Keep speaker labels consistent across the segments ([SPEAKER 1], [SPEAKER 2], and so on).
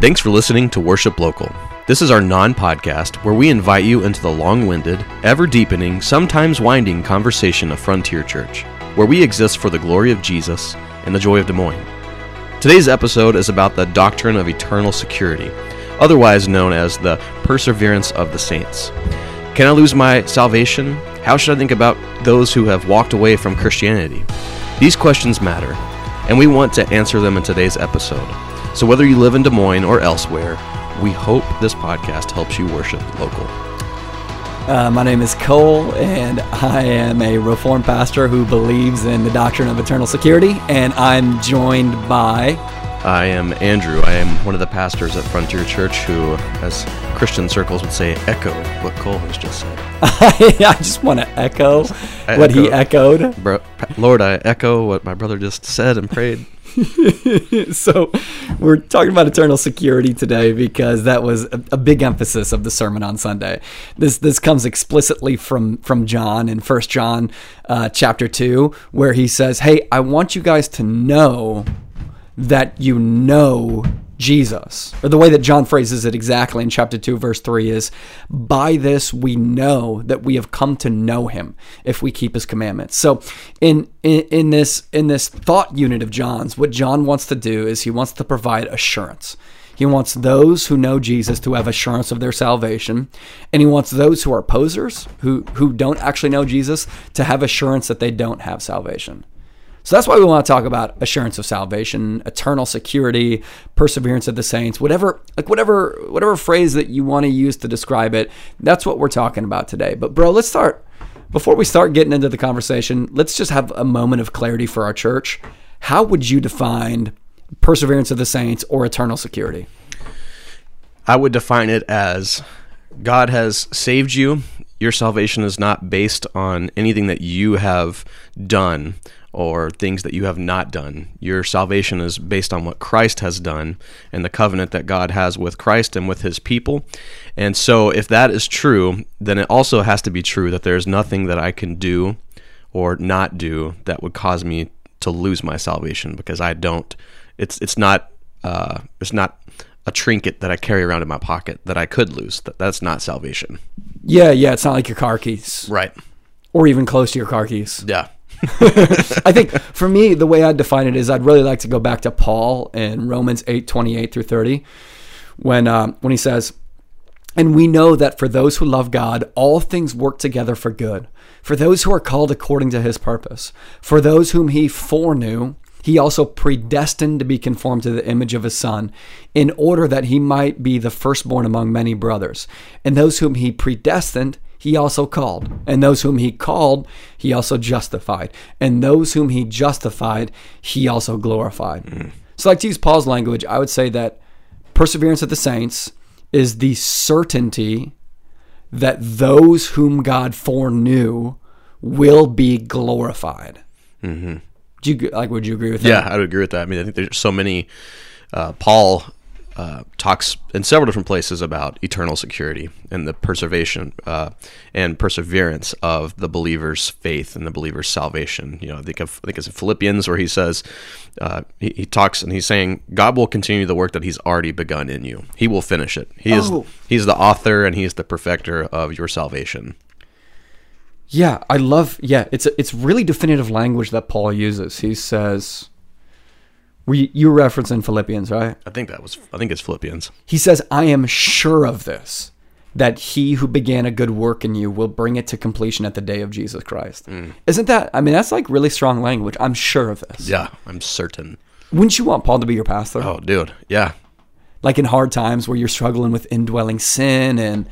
[SPEAKER 1] Thanks for listening to Worship Local. This is our non podcast where we invite you into the long winded, ever deepening, sometimes winding conversation of Frontier Church, where we exist for the glory of Jesus and the joy of Des Moines. Today's episode is about the doctrine of eternal security, otherwise known as the perseverance of the saints. Can I lose my salvation? How should I think about those who have walked away from Christianity? These questions matter, and we want to answer them in today's episode. So, whether you live in Des Moines or elsewhere, we hope this podcast helps you worship local.
[SPEAKER 2] Uh, my name is Cole, and I am a Reformed pastor who believes in the doctrine of eternal security. And I'm joined by.
[SPEAKER 1] I am Andrew. I am one of the pastors at Frontier Church who, as Christian circles would say, echo what Cole has just said.
[SPEAKER 2] I just want to echo
[SPEAKER 1] I
[SPEAKER 2] what he echoed.
[SPEAKER 1] Bro, Lord, I echo what my brother just said and prayed.
[SPEAKER 2] so we're talking about eternal security today because that was a, a big emphasis of the sermon on Sunday. This this comes explicitly from from John in First John uh, chapter two, where he says, "Hey, I want you guys to know that you know." Jesus, or the way that John phrases it exactly in chapter 2, verse 3 is, By this we know that we have come to know him if we keep his commandments. So, in, in, in, this, in this thought unit of John's, what John wants to do is he wants to provide assurance. He wants those who know Jesus to have assurance of their salvation, and he wants those who are posers, who, who don't actually know Jesus, to have assurance that they don't have salvation. So that's why we want to talk about assurance of salvation, eternal security, perseverance of the saints, whatever like whatever whatever phrase that you want to use to describe it. That's what we're talking about today. But bro, let's start before we start getting into the conversation, let's just have a moment of clarity for our church. How would you define perseverance of the saints or eternal security?
[SPEAKER 1] I would define it as God has saved you. Your salvation is not based on anything that you have done or things that you have not done. Your salvation is based on what Christ has done and the covenant that God has with Christ and with his people. And so, if that is true, then it also has to be true that there's nothing that I can do or not do that would cause me to lose my salvation because I don't. It's it's not uh, it's not a trinket that I carry around in my pocket that I could lose. That that's not salvation.
[SPEAKER 2] Yeah, yeah, it's not like your car keys
[SPEAKER 1] Right.
[SPEAKER 2] or even close to your car keys.
[SPEAKER 1] Yeah.
[SPEAKER 2] I think for me, the way I'd define it is I'd really like to go back to Paul in Romans 8 28 through 30, when, um, when he says, And we know that for those who love God, all things work together for good, for those who are called according to his purpose. For those whom he foreknew, he also predestined to be conformed to the image of his son, in order that he might be the firstborn among many brothers. And those whom he predestined, he also called. And those whom he called, he also justified. And those whom he justified, he also glorified. So, like to use Paul's language, I would say that perseverance of the saints is the certainty that those whom God foreknew will be glorified. Mm-hmm. Do you like? Would you agree with that?
[SPEAKER 1] Yeah, I would agree with that. I mean, I think there's so many. Uh, Paul uh, talks in several different places about eternal security and the preservation uh, and perseverance of the believer's faith and the believer's salvation. You know, I think of I think it's in Philippians where he says uh, he, he talks and he's saying God will continue the work that He's already begun in you. He will finish it. He is
[SPEAKER 2] Oh.
[SPEAKER 1] He's the author and He is the perfecter of your salvation.
[SPEAKER 2] Yeah, I love. Yeah, it's a, it's really definitive language that Paul uses. He says, "We you reference in Philippians, right?"
[SPEAKER 1] I think that was I think it's Philippians.
[SPEAKER 2] He says, "I am sure of this, that he who began a good work in you will bring it to completion at the day of Jesus Christ." Mm. Isn't that? I mean, that's like really strong language. I'm sure of this.
[SPEAKER 1] Yeah, I'm certain.
[SPEAKER 2] Wouldn't you want Paul to be your pastor?
[SPEAKER 1] Oh, dude. Yeah.
[SPEAKER 2] like in hard times where you're struggling with indwelling sin and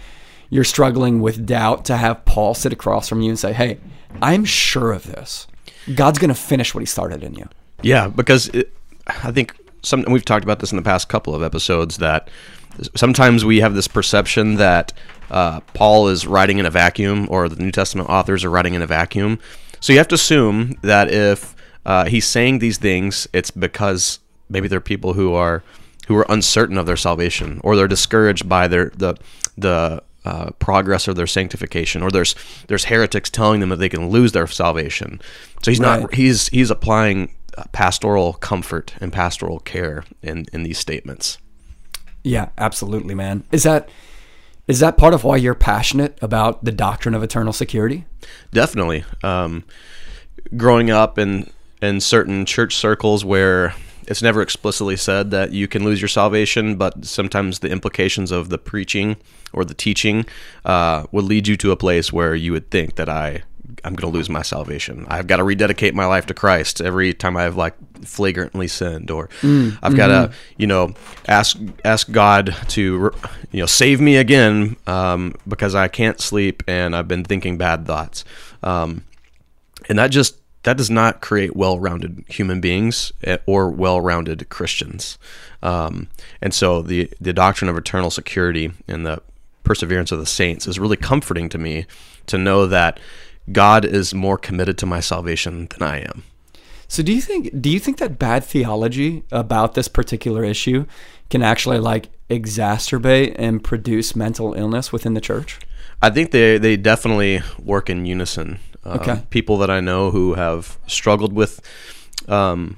[SPEAKER 2] you're struggling with doubt to have Paul sit across from you and say, "Hey, I'm sure of this. God's going to finish what he started in you."
[SPEAKER 1] Yeah, because it, I think some we've talked about this in the past couple of episodes that sometimes we have this perception that uh, Paul is writing in a vacuum or the New Testament authors are writing in a vacuum. So you have to assume that if uh, he's saying these things, it's because maybe there are people who are who are uncertain of their salvation or they're discouraged by their the the uh, progress of their sanctification, or there's there's heretics telling them that they can lose their salvation. So he's not he's he's applying pastoral comfort and pastoral care in in these statements.
[SPEAKER 2] Yeah, absolutely, man. Is that is that part of why you're passionate about the doctrine of eternal security?
[SPEAKER 1] Definitely. Um, growing up in in certain church circles where it's never explicitly said that you can lose your salvation, but sometimes the implications of the preaching or the teaching uh, would lead you to a place where you would think that I I'm going to lose my salvation. I've got to rededicate my life to Christ every time I've like flagrantly sinned, or mm, I've got to, you know, ask ask God to, you know, save me again um, because I can't sleep and I've been thinking bad thoughts, um, and that just that does not create well-rounded human beings eh, or well-rounded Christians. Um, and so the the doctrine of eternal security and the perseverance of the saints is really comforting to me to know that God is more committed to my salvation than I am.
[SPEAKER 2] So do you think do you think that bad theology about this particular issue can actually like exacerbate and produce mental illness within the church?
[SPEAKER 1] I think they they definitely work in unison. Um, okay. People that I know who have struggled with um,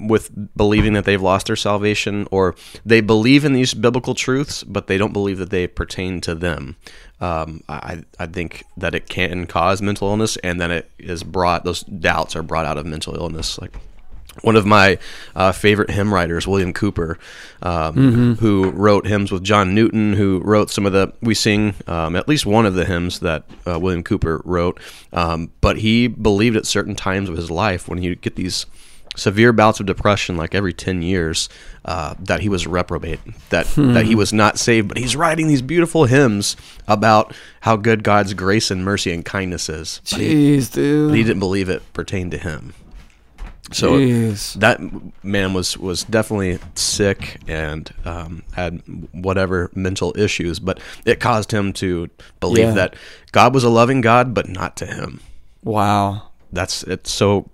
[SPEAKER 1] with believing that they've lost their salvation, or they believe in these biblical truths, but they don't believe that they pertain to them. Um, I, I think that it can cause mental illness, and then it is brought; those doubts are brought out of mental illness. Like one of my uh, favorite hymn writers, William Cowper, um, mm-hmm. who wrote hymns with John Newton, who wrote some of the we sing um, at least one of the hymns that uh, William Cowper wrote. Um, but he believed at certain times of his life when he would get these severe bouts of depression, like every ten years, uh, that he was reprobate, that hmm. that he was not saved. But he's writing these beautiful hymns about how good God's grace and mercy and kindness is.
[SPEAKER 2] Jeez, he, dude,
[SPEAKER 1] he didn't believe it pertained to him. So Jeez. that man was was definitely sick and um, had whatever mental issues, but it caused him to believe yeah. that God was a loving God, but not to him.
[SPEAKER 2] Wow,
[SPEAKER 1] that's it's so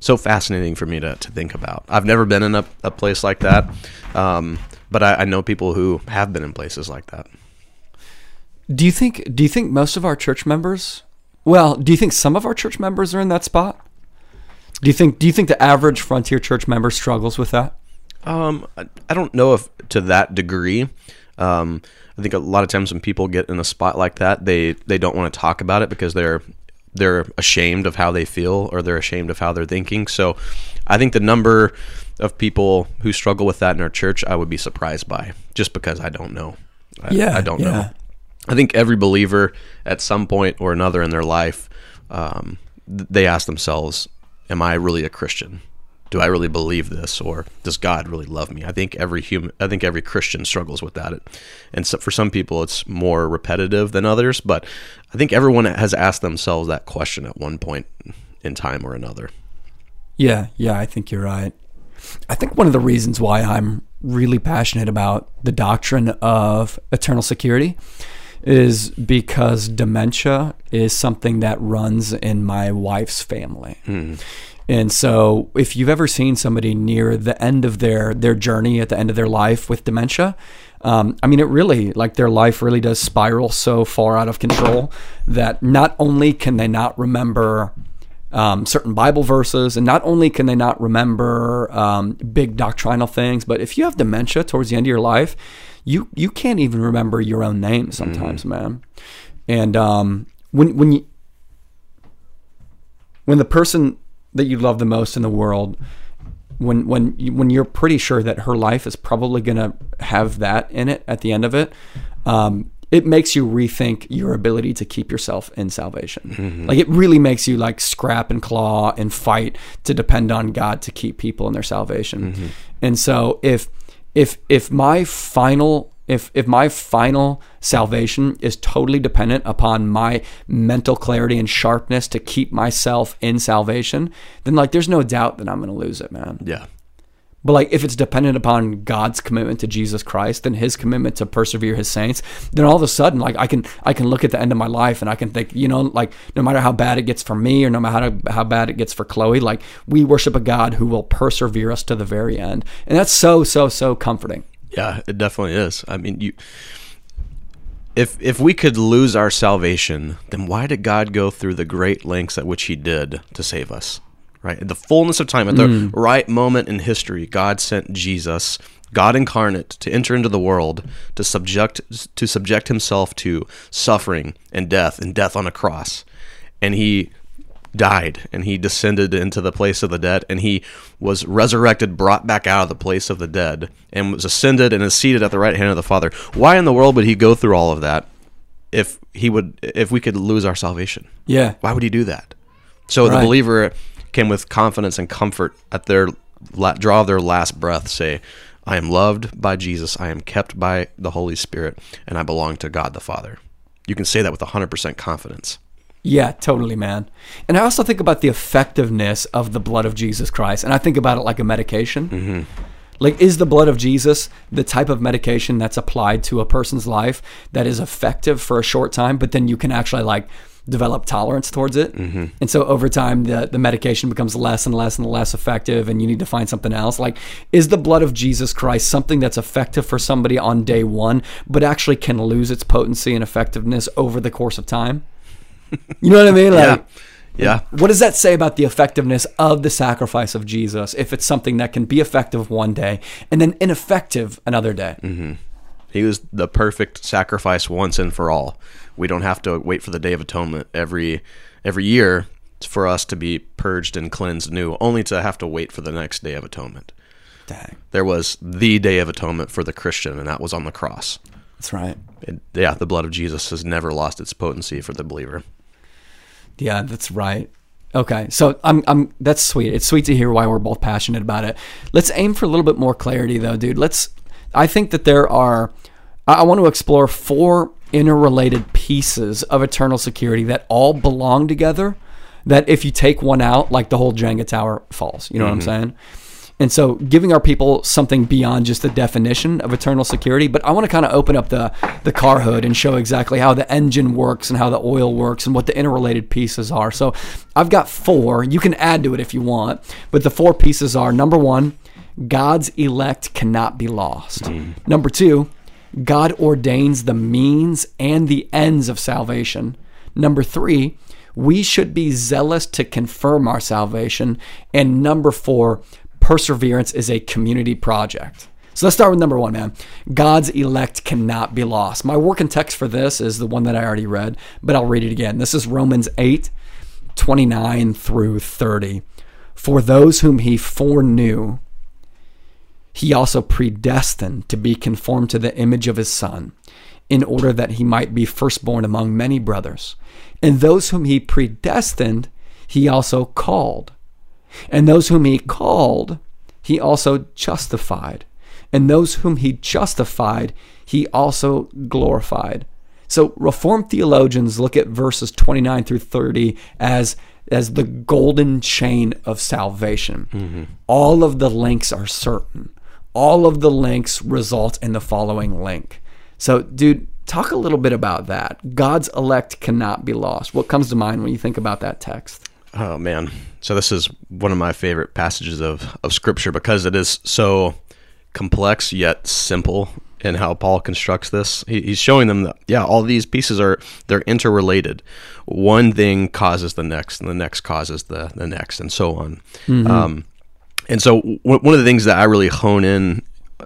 [SPEAKER 1] so fascinating for me to, to think about. I've never been in a, a place like that, um, but I, I know people who have been in places like that.
[SPEAKER 2] Do you think? Do you think most of our church members? Well, do you think some of our church members are in that spot? Do you think do you think the average Frontier Church member struggles with that?
[SPEAKER 1] Um, I, don't know if to that degree. Um, I think a lot of times when people get in a spot like that, they they don't want to talk about it because they're they're ashamed of how they feel or they're ashamed of how they're thinking. So, I think the number of people who struggle with that in our church, I would be surprised by, just because I don't know. I,
[SPEAKER 2] yeah,
[SPEAKER 1] I don't
[SPEAKER 2] yeah.
[SPEAKER 1] know. I think every believer at some point or another in their life, um, they ask themselves, am I really a Christian? Do I really believe this, or does God really love me? I think every human, I think every Christian struggles with that, and so for some people it's more repetitive than others. But I think everyone has asked themselves that question at one point in time or another.
[SPEAKER 2] Yeah, yeah, I think you're right. I think one of the reasons why I'm really passionate about the doctrine of eternal security is because dementia is something that runs in my wife's family. Mm. And so, if you've ever seen somebody near the end of their their journey at the end of their life with dementia, um, I mean, it really like their life really does spiral so far out of control that not only can they not remember um, certain Bible verses, and not only can they not remember um, big doctrinal things, but if you have dementia towards the end of your life, you you can't even remember your own name sometimes, mm-hmm. man. And um, when when you when the person that you love the most in the world, when when when you're pretty sure that her life is probably gonna have that in it at the end of it, um, it makes you rethink your ability to keep yourself in salvation. Mm-hmm. Like it really makes you like scrap and claw and fight to depend on God to keep people in their salvation. Mm-hmm. And so if if if my final if if my final salvation is totally dependent upon my mental clarity and sharpness to keep myself in salvation, then like there's no doubt that I'm going to lose it, man.
[SPEAKER 1] Yeah.
[SPEAKER 2] But like if it's dependent upon God's commitment to Jesus Christ and his commitment to persevere his saints, then all of a sudden like I can I can look at the end of my life and I can think, you know, like no matter how bad it gets for me or no matter how, how bad it gets for Chloe, like we worship a God who will persevere us to the very end. And that's so so so comforting.
[SPEAKER 1] Yeah, it definitely is. I mean, you if if we could lose our salvation, then why did God go through the great lengths at which he did to save us? right? At the fullness of time, at the mm. right moment in history, God sent Jesus, God incarnate, to enter into the world to subject to subject himself to suffering and death and death on a cross. And he died and he descended into the place of the dead and he was resurrected brought back out of the place of the dead and was ascended and is seated at the right hand of the father why in the world would he go through all of that if he would if we could lose our salvation
[SPEAKER 2] Yeah.
[SPEAKER 1] why would he do that? So the believer can, with confidence and comfort, at their draw their last breath, say, "I am loved by Jesus. I am kept by the Holy Spirit, and I belong to God the Father." You can say that with hundred percent confidence.
[SPEAKER 2] Yeah, totally, man. And I also think about the effectiveness of the blood of Jesus Christ, and I think about it like a medication.
[SPEAKER 1] Mm-hmm.
[SPEAKER 2] Like, is the blood of Jesus the type of medication that's applied to a person's life that is effective for a short time, but then you can actually like develop tolerance towards it? Mm-hmm. And so over time, the, the medication becomes less and less and less effective, and you need to find something else. Like, is the blood of Jesus Christ something that's effective for somebody on day one, but actually can lose its potency and effectiveness over the course of time? You know what I mean? Like,
[SPEAKER 1] Yeah,
[SPEAKER 2] what does that say about the effectiveness of the sacrifice of Jesus if it's something that can be effective one day and then ineffective another day? Mm-hmm.
[SPEAKER 1] he was the perfect sacrifice once and for all. We don't have to wait for the Day of Atonement every every year for us to be purged and cleansed new, only to have to wait for the next Day of Atonement.
[SPEAKER 2] Dang.
[SPEAKER 1] There was the Day of Atonement for the Christian, and that was on the cross.
[SPEAKER 2] That's right.
[SPEAKER 1] it, yeah, the blood of Jesus has never lost its potency for the believer.
[SPEAKER 2] Yeah, that's right. Okay, so I'm, I'm that's sweet. It's sweet to hear why we're both passionate about it. Let's aim for a little bit more clarity, though, dude. Let's. I think that there are. I I want to explore four interrelated pieces of eternal security that all belong together. That if you take one out, like the whole Jenga tower falls. You know what I'm mm-hmm. saying? And so, giving our people something beyond just the definition of eternal security, but I want to kind of open up the the car hood and show exactly how the engine works and how the oil works and what the interrelated pieces are. So, I've got four. You can add to it if you want, but the four pieces are number one, God's elect cannot be lost. Mm-hmm. Number two, God ordains the means and the ends of salvation. Number three, we should be zealous to confirm our salvation. And number four, perseverance is a community project. So let's start with number one, man. God's elect cannot be lost. My working text for this is the one that I already read, but I'll read it again. This is Romans 8, 29 through 30. For those whom he foreknew, he also predestined to be conformed to the image of his son, in order that he might be firstborn among many brothers. And those whom he predestined, he also called. And those whom he called, he also justified. And those whom he justified, he also glorified. So Reformed theologians look at verses 29 through 30 as as the golden chain of salvation. Mm-hmm. All of the links are certain. All of the links result in the following link. So, dude, talk a little bit about that. God's elect cannot be lost. What comes to mind when you think about that text?
[SPEAKER 1] Oh man! So this is one of my favorite passages of of Scripture because it is so complex yet simple in how Paul constructs this. He, he's showing them that yeah, all these pieces are they're interrelated. One thing causes the next, and the next causes the the next, and so on. Um, and so w- one of the things that I really hone in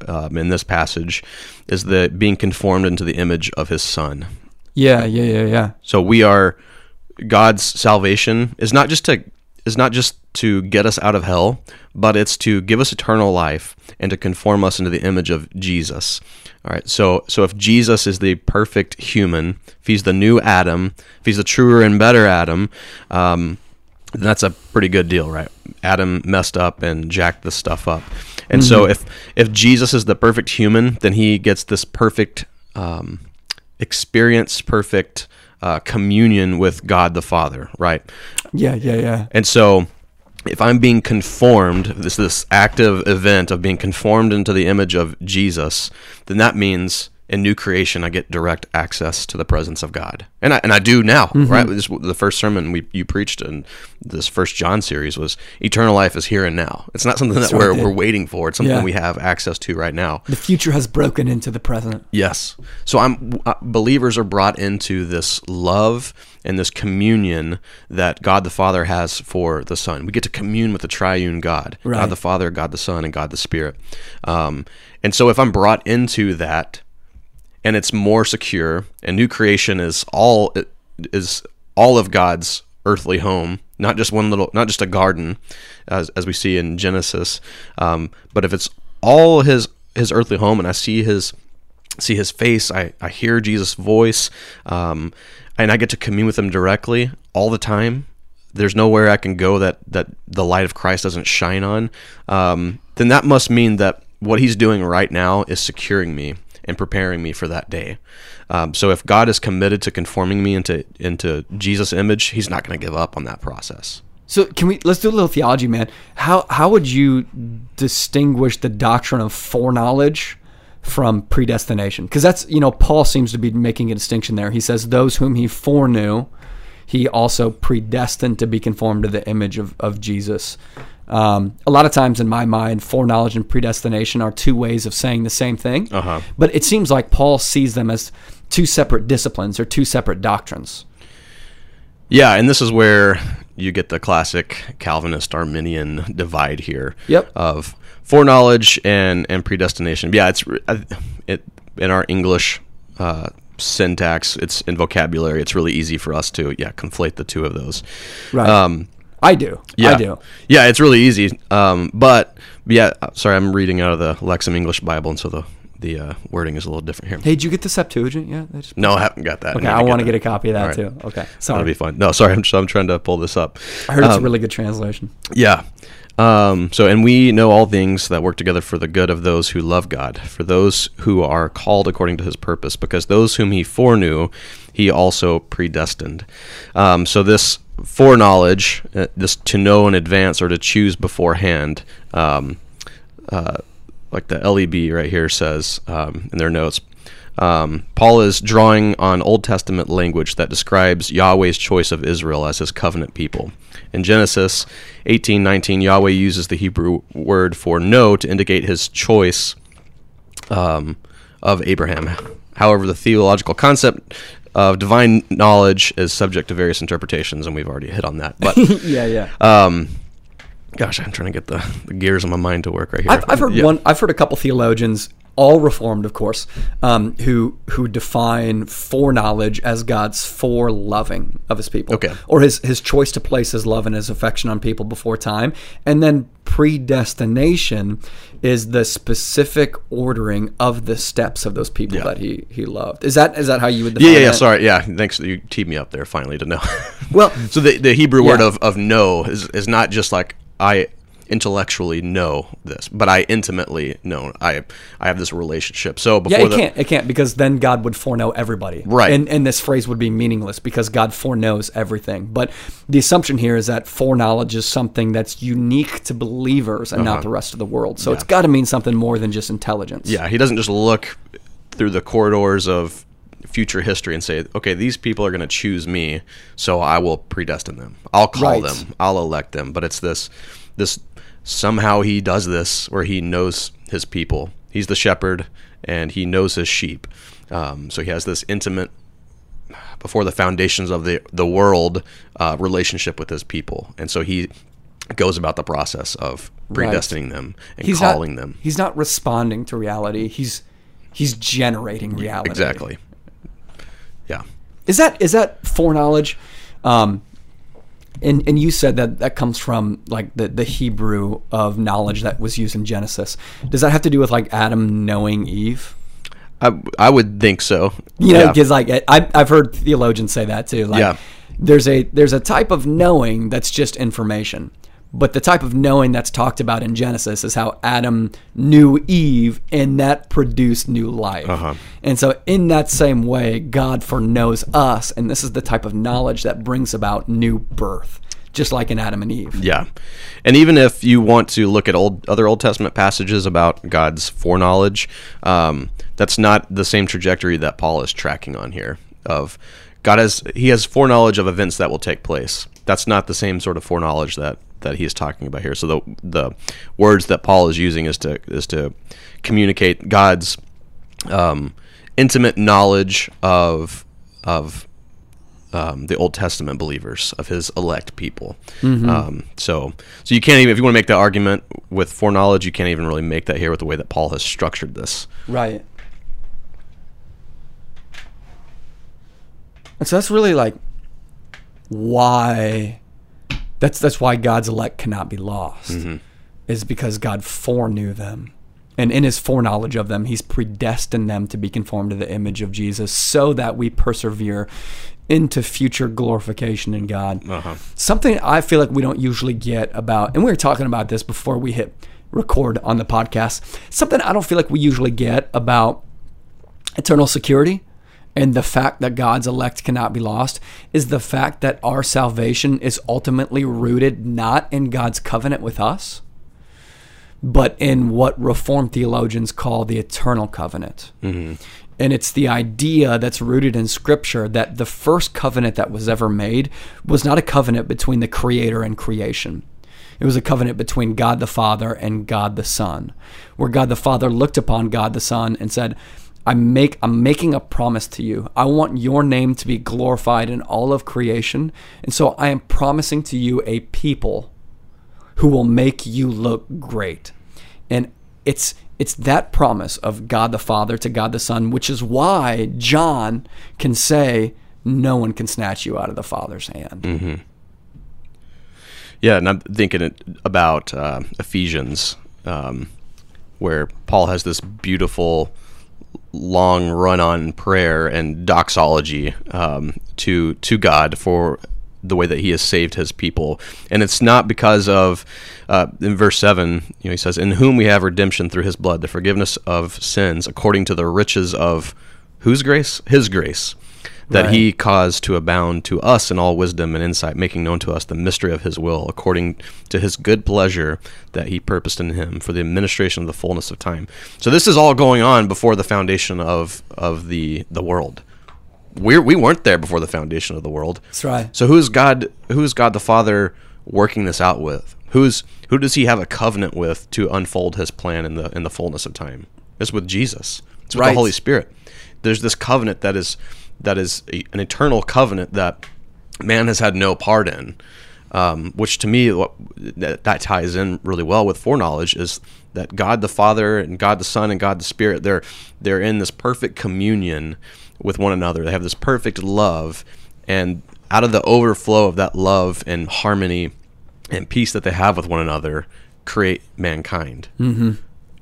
[SPEAKER 1] um, in this passage is the being conformed into the image of His Son.
[SPEAKER 2] Yeah, yeah, yeah, yeah.
[SPEAKER 1] So we are God's salvation is not just to is not just to get us out of hell, but it's to give us eternal life and to conform us into the image of Jesus. All right. So so if Jesus is the perfect human, if he's the new Adam, if he's the truer and better Adam, um, then that's a pretty good deal, right? Adam messed up and jacked this stuff up. And so if if Jesus is the perfect human, then he gets this perfect um, experience, perfect uh, communion with God the Father, right?
[SPEAKER 2] Yeah, yeah, yeah.
[SPEAKER 1] And so if I'm being conformed, this this active event of being conformed into the image of Jesus, then that means in new creation, I get direct access to the presence of God, and I and I do now.
[SPEAKER 2] Mm-hmm.
[SPEAKER 1] Right, this, the first sermon we you preached in this first John series was eternal life is here and now. It's not something that we're we're waiting for. It's something
[SPEAKER 2] Yeah.
[SPEAKER 1] we have access to right now.
[SPEAKER 2] The future has broken into the present.
[SPEAKER 1] Yes. So I'm uh, believers are brought into this love and this communion that God the Father has for the Son. We get to commune with the triune God,
[SPEAKER 2] Right.
[SPEAKER 1] God the Father, God the Son, and God the Spirit. Um, and so if I'm brought into that, and it's more secure, and new creation is all is all of God's earthly home, not just one little, not just a garden, as as we see in Genesis, um, but if it's all his his earthly home, and I see his see his face, I I hear Jesus' voice, um, and I get to commune with him directly all the time. There's nowhere I can go that that the light of Christ doesn't shine on. Um, then that must mean that what he's doing right now is securing me and preparing me for that day. Um, so if God is committed to conforming me into into Jesus' image, He's not going to give up on that process.
[SPEAKER 2] So can we let's do a little theology, man. How how would you distinguish the doctrine of foreknowledge from predestination? Because that's you know Paul seems to be making a distinction there. He says those whom he foreknew, he also predestined to be conformed to the image of of Jesus. Um, a lot of times in my mind, foreknowledge and predestination are two ways of saying the same thing.
[SPEAKER 1] Uh-huh.
[SPEAKER 2] But it seems like Paul sees them as two separate disciplines or two separate doctrines.
[SPEAKER 1] Yeah, and this is where you get the classic Calvinist Arminian divide here.
[SPEAKER 2] Yep.
[SPEAKER 1] Of foreknowledge and and predestination. Yeah, it's it in our English uh, syntax, it's in vocabulary. It's really easy for us to yeah conflate the two of those.
[SPEAKER 2] Right.
[SPEAKER 1] Um,
[SPEAKER 2] I do.
[SPEAKER 1] yeah,
[SPEAKER 2] I do.
[SPEAKER 1] Yeah, it's really easy. Um, but yeah, uh, sorry, I'm reading out of the Lexham English Bible, and so the the uh, wording is a little different here.
[SPEAKER 2] Hey, did you get the Septuagint yet? They just-
[SPEAKER 1] No, I haven't got that.
[SPEAKER 2] Okay,
[SPEAKER 1] need
[SPEAKER 2] I want to get a copy of that
[SPEAKER 1] right.
[SPEAKER 2] too. Okay,
[SPEAKER 1] That'll be fun. No, sorry, I'm, I'm trying to pull this up.
[SPEAKER 2] I heard it's a
[SPEAKER 1] Um,
[SPEAKER 2] really good translation.
[SPEAKER 1] Yeah. Um, so, and we know all things that work together for the good of those who love God, for those who are called according to his purpose, because those whom he foreknew, he also predestined. Um, so, this foreknowledge, uh, this to know in advance or to choose beforehand, um, uh, like the LEB right here says um, in their notes. Um, Paul is drawing on Old Testament language that describes Yahweh's choice of Israel as his covenant people. In Genesis 18:19, Yahweh uses the Hebrew word for know to indicate his choice um, of Abraham. However, the theological concept of divine knowledge is subject to various interpretations, and we've already hit on that. But
[SPEAKER 2] yeah, yeah.
[SPEAKER 1] um, gosh, I'm trying to get the, the gears of my mind to work right here.
[SPEAKER 2] I've, I've heard
[SPEAKER 1] Yeah.
[SPEAKER 2] one. I've heard a couple theologians, all reformed, of course, um, who who define foreknowledge as God's foreloving of His people,
[SPEAKER 1] Okay.
[SPEAKER 2] or His His choice to place His love and His affection on people before time, and then predestination is the specific ordering of the steps of those people
[SPEAKER 1] Yeah.
[SPEAKER 2] that He He loved. Is that is that how you would
[SPEAKER 1] Yeah,
[SPEAKER 2] define
[SPEAKER 1] yeah, yeah.
[SPEAKER 2] that?
[SPEAKER 1] Sorry. Yeah. Thanks. You teed me up there finally to know.
[SPEAKER 2] Well,
[SPEAKER 1] so the, the Hebrew word of, of know is, is not just like I intellectually know this, but I intimately know. I I have this relationship. So before
[SPEAKER 2] Yeah, it
[SPEAKER 1] the,
[SPEAKER 2] can't. It can't because then God would foreknow everybody,
[SPEAKER 1] Right.
[SPEAKER 2] And and this phrase would be meaningless because God foreknows everything. But the assumption here is that foreknowledge is something that's unique to believers and
[SPEAKER 1] Uh-huh.
[SPEAKER 2] not the rest of the world. So it's got to mean something more than just intelligence.
[SPEAKER 1] Yeah, he doesn't just look through the corridors of future history and say, okay, these people are going to choose me, so I will predestine them. I'll call
[SPEAKER 2] Right.
[SPEAKER 1] them. I'll elect them. But it's this, this somehow he does this where he knows his people. He's the shepherd and he knows his sheep. Um, so he has this intimate, before the foundations of the the world, uh, relationship with his people, and so he goes about the process of
[SPEAKER 2] Right.
[SPEAKER 1] predestining them and
[SPEAKER 2] he's
[SPEAKER 1] calling
[SPEAKER 2] not,
[SPEAKER 1] them.
[SPEAKER 2] He's not responding to reality. He's he's generating reality.
[SPEAKER 1] Exactly. Yeah.
[SPEAKER 2] Is that is that foreknowledge? Um, and and you said that that comes from like the the Hebrew of knowledge that was used in Genesis. Does that have to do with like Adam knowing Eve?
[SPEAKER 1] I, I would think so.
[SPEAKER 2] You know,
[SPEAKER 1] Yeah.
[SPEAKER 2] because like I, I've heard theologians say that too. Like,
[SPEAKER 1] Yeah.
[SPEAKER 2] there's a there's a type of knowing that's just information, but the type of knowing that's talked about in Genesis is how Adam knew Eve, and that produced new life.
[SPEAKER 1] Uh-huh.
[SPEAKER 2] And so, in that same way, God foreknows us, and this is the type of knowledge that brings about new birth. just like in Adam and Eve.
[SPEAKER 1] Yeah, and even if you want to look at old other Old Testament passages about God's foreknowledge, um, that's not the same trajectory that Paul is tracking on here. Of God has he has foreknowledge of events that will take place. That's not the same sort of foreknowledge that that he's talking about here. So the the words that Paul is using is to is to communicate God's um, intimate knowledge of of um, the Old Testament believers of His elect people. Um, so so you can't even if you want to make that argument with foreknowledge, you can't even really make that here with the way that Paul has structured this.
[SPEAKER 2] Right. And so that's really like why that's that's why God's elect cannot be lost. Is because God foreknew them. And in his foreknowledge of them, he's predestined them to be conformed to the image of Jesus so that we persevere into future glorification in God.
[SPEAKER 1] Uh-huh.
[SPEAKER 2] Something I feel like we don't usually get about, and we were talking about this before we hit record on the podcast. Something I don't feel like we usually get about eternal security and the fact that God's elect cannot be lost is the fact that our salvation is ultimately rooted not in God's covenant with us, but in what Reformed theologians call the eternal covenant. Mm-hmm. And it's the idea that's rooted in Scripture that the first covenant that was ever made was not a covenant between the Creator and creation. It was a covenant between God the Father and God the Son, where God the Father looked upon God the Son and said, I make I'm making a promise to you. I want your name to be glorified in all of creation. And so I am promising to you a people who will make you look great. And it's it's that promise of God the Father to God the Son, which is why John can say, No one can snatch you out of the Father's hand. Mm-hmm.
[SPEAKER 1] Yeah, and I'm thinking about uh, Ephesians, um, where Paul has this beautiful, long run-on prayer and doxology um, to to God for the way that He has saved His people, and it's not because of uh, in verse seven, you know, he says, "In whom we have redemption through His blood, the forgiveness of sins, according to the riches of whose grace? His grace." That
[SPEAKER 2] Right.
[SPEAKER 1] he caused to abound to us in all wisdom and insight, making known to us the mystery of his will, according to his good pleasure that he purposed in him for the administration of the fullness of time. So this is all going on before the foundation of of the the world. We're, we weren't there before the foundation of the world.
[SPEAKER 2] That's right.
[SPEAKER 1] So who's God? Who's God the Father working this out with? Who's who does He have a covenant with to unfold His plan in the in the fullness of time? It's with Jesus. It's with
[SPEAKER 2] Right.
[SPEAKER 1] the Holy Spirit. There's this covenant that is that is a, an eternal covenant that man has had no part in. Um, which to me, what, that, that ties in really well with foreknowledge is that God the Father and God the Son and God the Spirit they're they're in this perfect communion with one another. They have this perfect love, and out of the overflow of that love and harmony and peace that they have with one another, create mankind. Mm-hmm.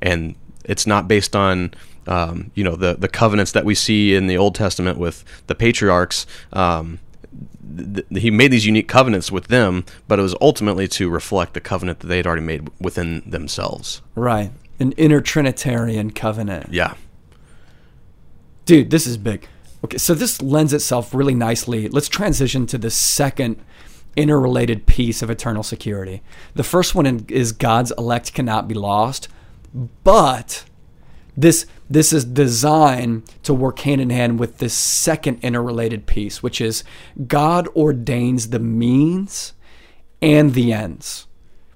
[SPEAKER 1] And it's not based on um, you know the the covenants that we see in the Old Testament with the patriarchs. Um, th- he made these unique covenants with them, but it was ultimately to reflect the covenant that they had already made within themselves.
[SPEAKER 2] Right. An inner Trinitarian covenant.
[SPEAKER 1] Yeah.
[SPEAKER 2] Dude, this is big. Okay, so this lends itself really nicely. Let's transition to the second interrelated piece of eternal security. The first one is God's elect cannot be lost, but this this is designed to work hand in hand with this second interrelated piece, which is God ordains the means and the ends,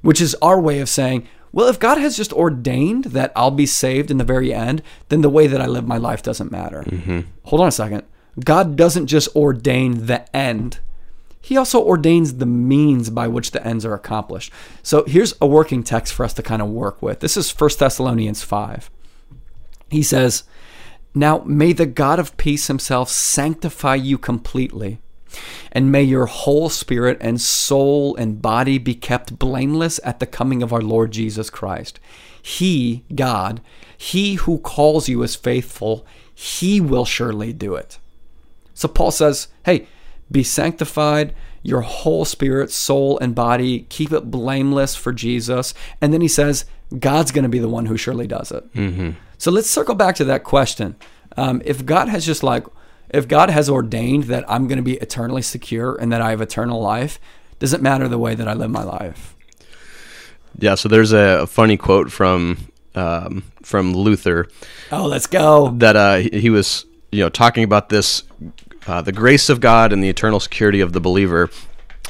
[SPEAKER 2] which is our way of saying, well, if God has just ordained that I'll be saved in the very end, then the way that I live my life doesn't matter. Mm-hmm. Hold on a second. God doesn't just ordain the end, He also ordains the means by which the ends are accomplished. So here's a working text for us to kind of work with. This is 1 Thessalonians 5. He says, Now may the God of peace himself sanctify you completely, and may your whole spirit and soul and body be kept blameless at the coming of our Lord Jesus Christ. He, God, he who calls you is faithful, he will surely do it. So Paul says, Hey, be sanctified, your whole spirit, soul, and body, keep it blameless for Jesus. And then he says, God's going to be the one who surely does it. Mm-hmm. So let's circle back to that question. Um, if God has just like, if God has ordained that I'm going to be eternally secure and that I have eternal life, doesn't matter the way that I live my life.
[SPEAKER 1] Yeah, so there's a funny quote from um, from Luther.
[SPEAKER 2] Oh, let's go.
[SPEAKER 1] That uh, he was, you know, talking about this, uh, the grace of God and the eternal security of the believer,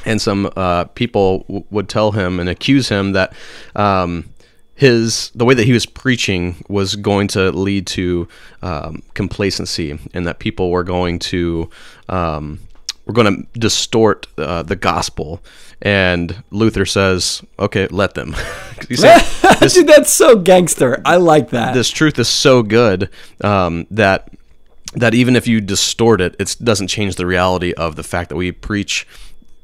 [SPEAKER 1] and some uh, people w- would tell him and accuse him that um, his the way that he was preaching was going to lead to um, complacency, and that people were going to um, were going to distort uh, the gospel. And Luther says, "Okay, let them."
[SPEAKER 2] said, Dude, that's so gangster. I like that.
[SPEAKER 1] This truth is so good um, that that even if you distort it, it doesn't change the reality of the fact that we preach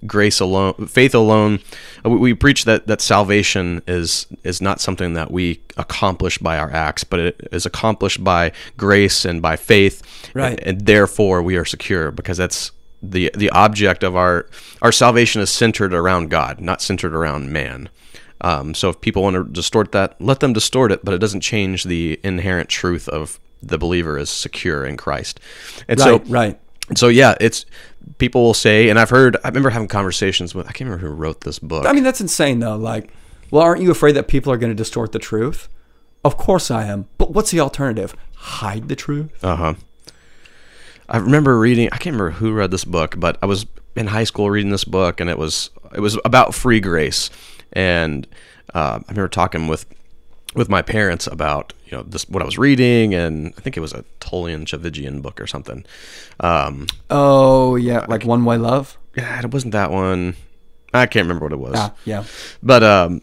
[SPEAKER 1] grace alone, faith alone. Uh, we, we, preach that that salvation is is not something that we accomplish by our acts, but it is accomplished by grace and by faith.
[SPEAKER 2] Right.
[SPEAKER 1] And, and therefore, we are secure because that's the the object of our our salvation is centered around God, not centered around man. Um, so if people want to distort that, let them distort it, but it doesn't change the inherent truth of the believer is secure in Christ.
[SPEAKER 2] And right, so right.
[SPEAKER 1] So yeah, it's people will say, and I've heard, I remember having conversations with, I can't remember who wrote this book.
[SPEAKER 2] I mean, that's insane though. Like, well, aren't you afraid that people are going to distort the truth? Of course I am. But what's the alternative? Hide the truth?
[SPEAKER 1] Uh huh. I remember reading, I can't remember who read this book, but I was in high school reading this book and it was, it was about free grace. And uh, I remember talking with with my parents about you know this what I was reading, and I think it was a Tullian Tchividjian book or something. Um,
[SPEAKER 2] oh yeah, like One Way Love.
[SPEAKER 1] Yeah, it wasn't that one. I can't remember what it was.
[SPEAKER 2] Ah, yeah,
[SPEAKER 1] but um,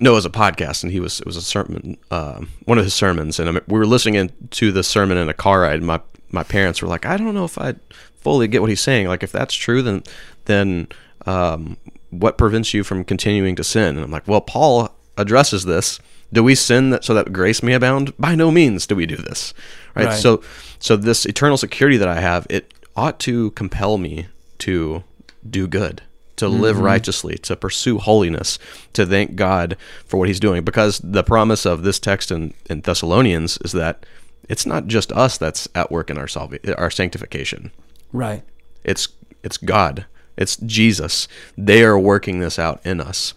[SPEAKER 1] no, it was a podcast, and he was it was a sermon, uh, one of his sermons, and we were listening to the sermon in a car ride. And my my parents were like, I don't know if I fully get what he's saying. Like, if that's true, then then um, what prevents you from continuing to sin? And I'm like, well, Paul addresses this do we sin that so that grace may abound? By no means do we do this. Right? right? So so this eternal security that I have, it ought to compel me to do good, to mm-hmm. live righteously, to pursue holiness, to thank God for what he's doing. Because the promise of this text in, in Thessalonians is that it's not just us that's at work in our salva- our sanctification.
[SPEAKER 2] Right.
[SPEAKER 1] It's it's God. It's Jesus. They are working this out in us.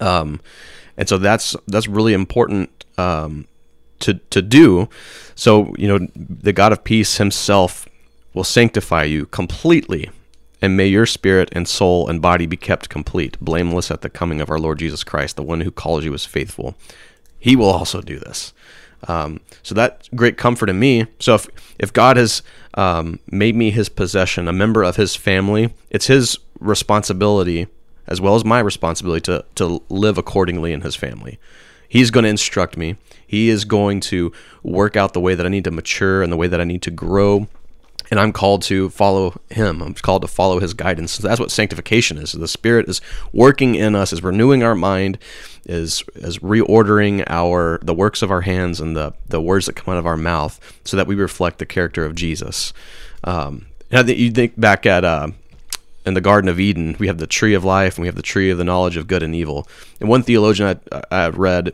[SPEAKER 1] Um, and so that's that's really important um, to to do. So you know, the God of peace Himself will sanctify you completely, and may your spirit and soul and body be kept complete, blameless at the coming of our Lord Jesus Christ, the one who calls you is faithful. He will also do this. Um, so that's great comfort in me. So if if God has um, made me His possession, a member of His family, it's His responsibility as well as my responsibility to, to live accordingly in his family. He's going to instruct me. He is going to work out the way that I need to mature and the way that I need to grow. And I'm called to follow him. I'm called to follow his guidance. So that's what sanctification is. The Spirit is working in us, is renewing our mind, is is reordering our the works of our hands and the the words that come out of our mouth, so that we reflect the character of Jesus. Um, I think you think back at uh, in the Garden of Eden, we have the tree of life and we have the tree of the knowledge of good and evil. And one theologian I, I've read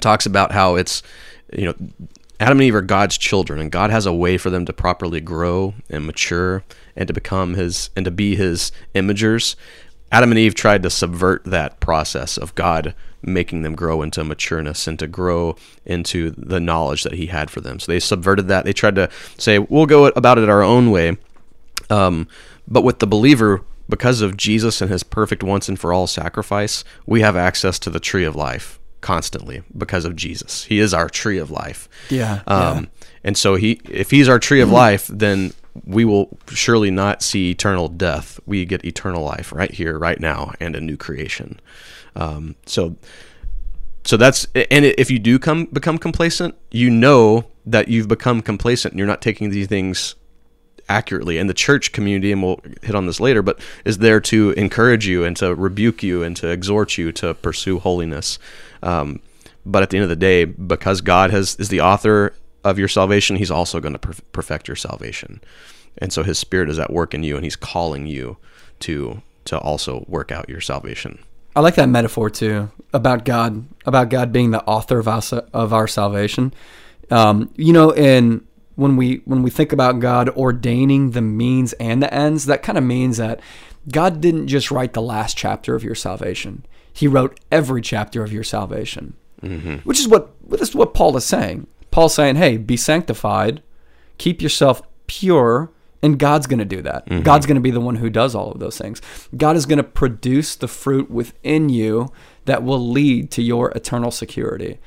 [SPEAKER 1] talks about how it's, you know, Adam and Eve are God's children, and God has a way for them to properly grow and mature and to become His and to be His imagers. Adam and Eve tried to subvert that process of God making them grow into matureness and to grow into the knowledge that He had for them. So they subverted that. They tried to say, "We'll go about it our own way." Um, but with the believer, because of Jesus and his perfect once and for all sacrifice, we have access to the tree of life constantly because of Jesus. He is our tree of life.
[SPEAKER 2] Yeah.
[SPEAKER 1] Um, yeah. And so he, if he's our tree of life, then we will surely not see eternal death. We get eternal life right here, right now, and a new creation. Um, so, so that's and if you do come become complacent, you know that you've become complacent and you're not taking these things accurately. And the church community, and we'll hit on this later, but is there to encourage you and to rebuke you and to exhort you to pursue holiness. Um, but at the end of the day, because God has is the author of your salvation, He's also going to per- perfect your salvation. And so His Spirit is at work in you, and He's calling you to to also work out your salvation.
[SPEAKER 2] I like that metaphor too about God, about God being the author of our, of our salvation. Um, you know, in when we when we think about God ordaining the means and the ends, that kind of means that God didn't just write the last chapter of your salvation. He wrote every chapter of your salvation. Mm-hmm. Which is what this is what Paul is saying. Paul's saying, "Hey, be sanctified, keep yourself pure, and God's going to do that. Mm-hmm. God's going to be the one who does all of those things. God is going to produce the fruit within you that will lead to your eternal security."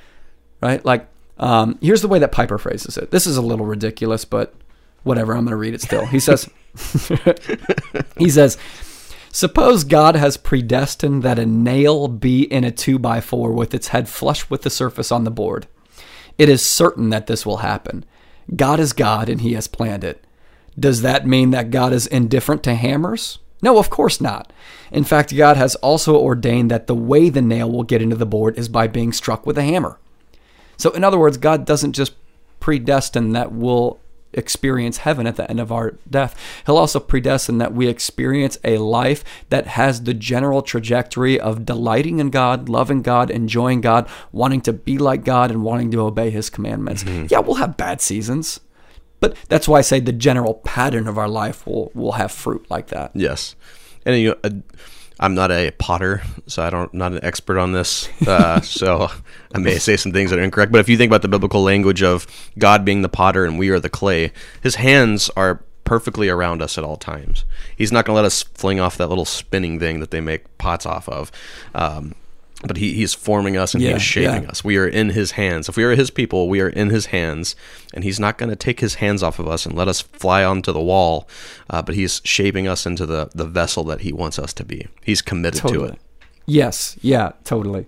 [SPEAKER 2] Right? Like um, here's the way that Piper phrases it. This is a little ridiculous, but whatever. I'm going to read it still. He says, he says, Suppose God has predestined that a nail be in a 2 by 4 with its head flush with the surface on the board. It is certain that this will happen. God is God and he has planned it. Does that mean that God is indifferent to hammers? No, of course not. In fact, God has also ordained that the way the nail will get into the board is by being struck with a hammer. So, in other words, God doesn't just predestine that we'll experience heaven at the end of our death. He'll also predestine that we experience a life that has the general trajectory of delighting in God, loving God, enjoying God, wanting to be like God, and wanting to obey His commandments. Yeah, we'll have bad seasons, but that's why I say the general pattern of our life will will have fruit like that.
[SPEAKER 1] Yes, and you know, uh, I'm not a potter, so I don't not an expert on this. Uh, so I may say some things that are incorrect. But if you think about the biblical language of God being the potter and we are the clay, His hands are perfectly around us at all times. He's not going to let us fling off that little spinning thing that they make pots off of. Um, but he, he's forming us and he
[SPEAKER 2] Yeah,
[SPEAKER 1] is shaping
[SPEAKER 2] yeah.
[SPEAKER 1] us. We are in his hands. If we are his people, we are in his hands, and he's not going to take his hands off of us and let us fly onto the wall. Uh, but he's shaping us into the the vessel that he wants us to be. He's committed to it.
[SPEAKER 2] Yes, yeah, totally.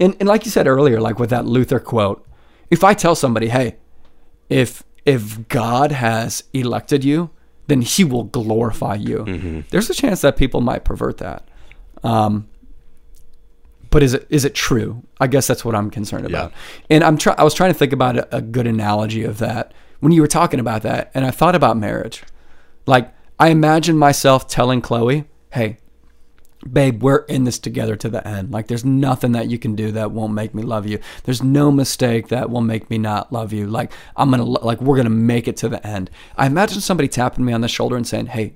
[SPEAKER 2] And and like you said earlier, like with that Luther quote, if I tell somebody, hey, if if God has elected you, then He will glorify you. There's a chance that people might pervert that. Um, but is it is it true? I guess that's what I'm concerned about. And I'm try- I was trying to think about a, a good analogy of that when you were talking about that, and I thought about marriage. Like I imagine myself telling Chloe, "Hey, babe, we're in this together to the end. Like, there's nothing that you can do that won't make me love you. There's no mistake that will make me not love you. Like, I'm gonna, like, we're gonna make it to the end. I imagine somebody tapping me on the shoulder and saying, "Hey,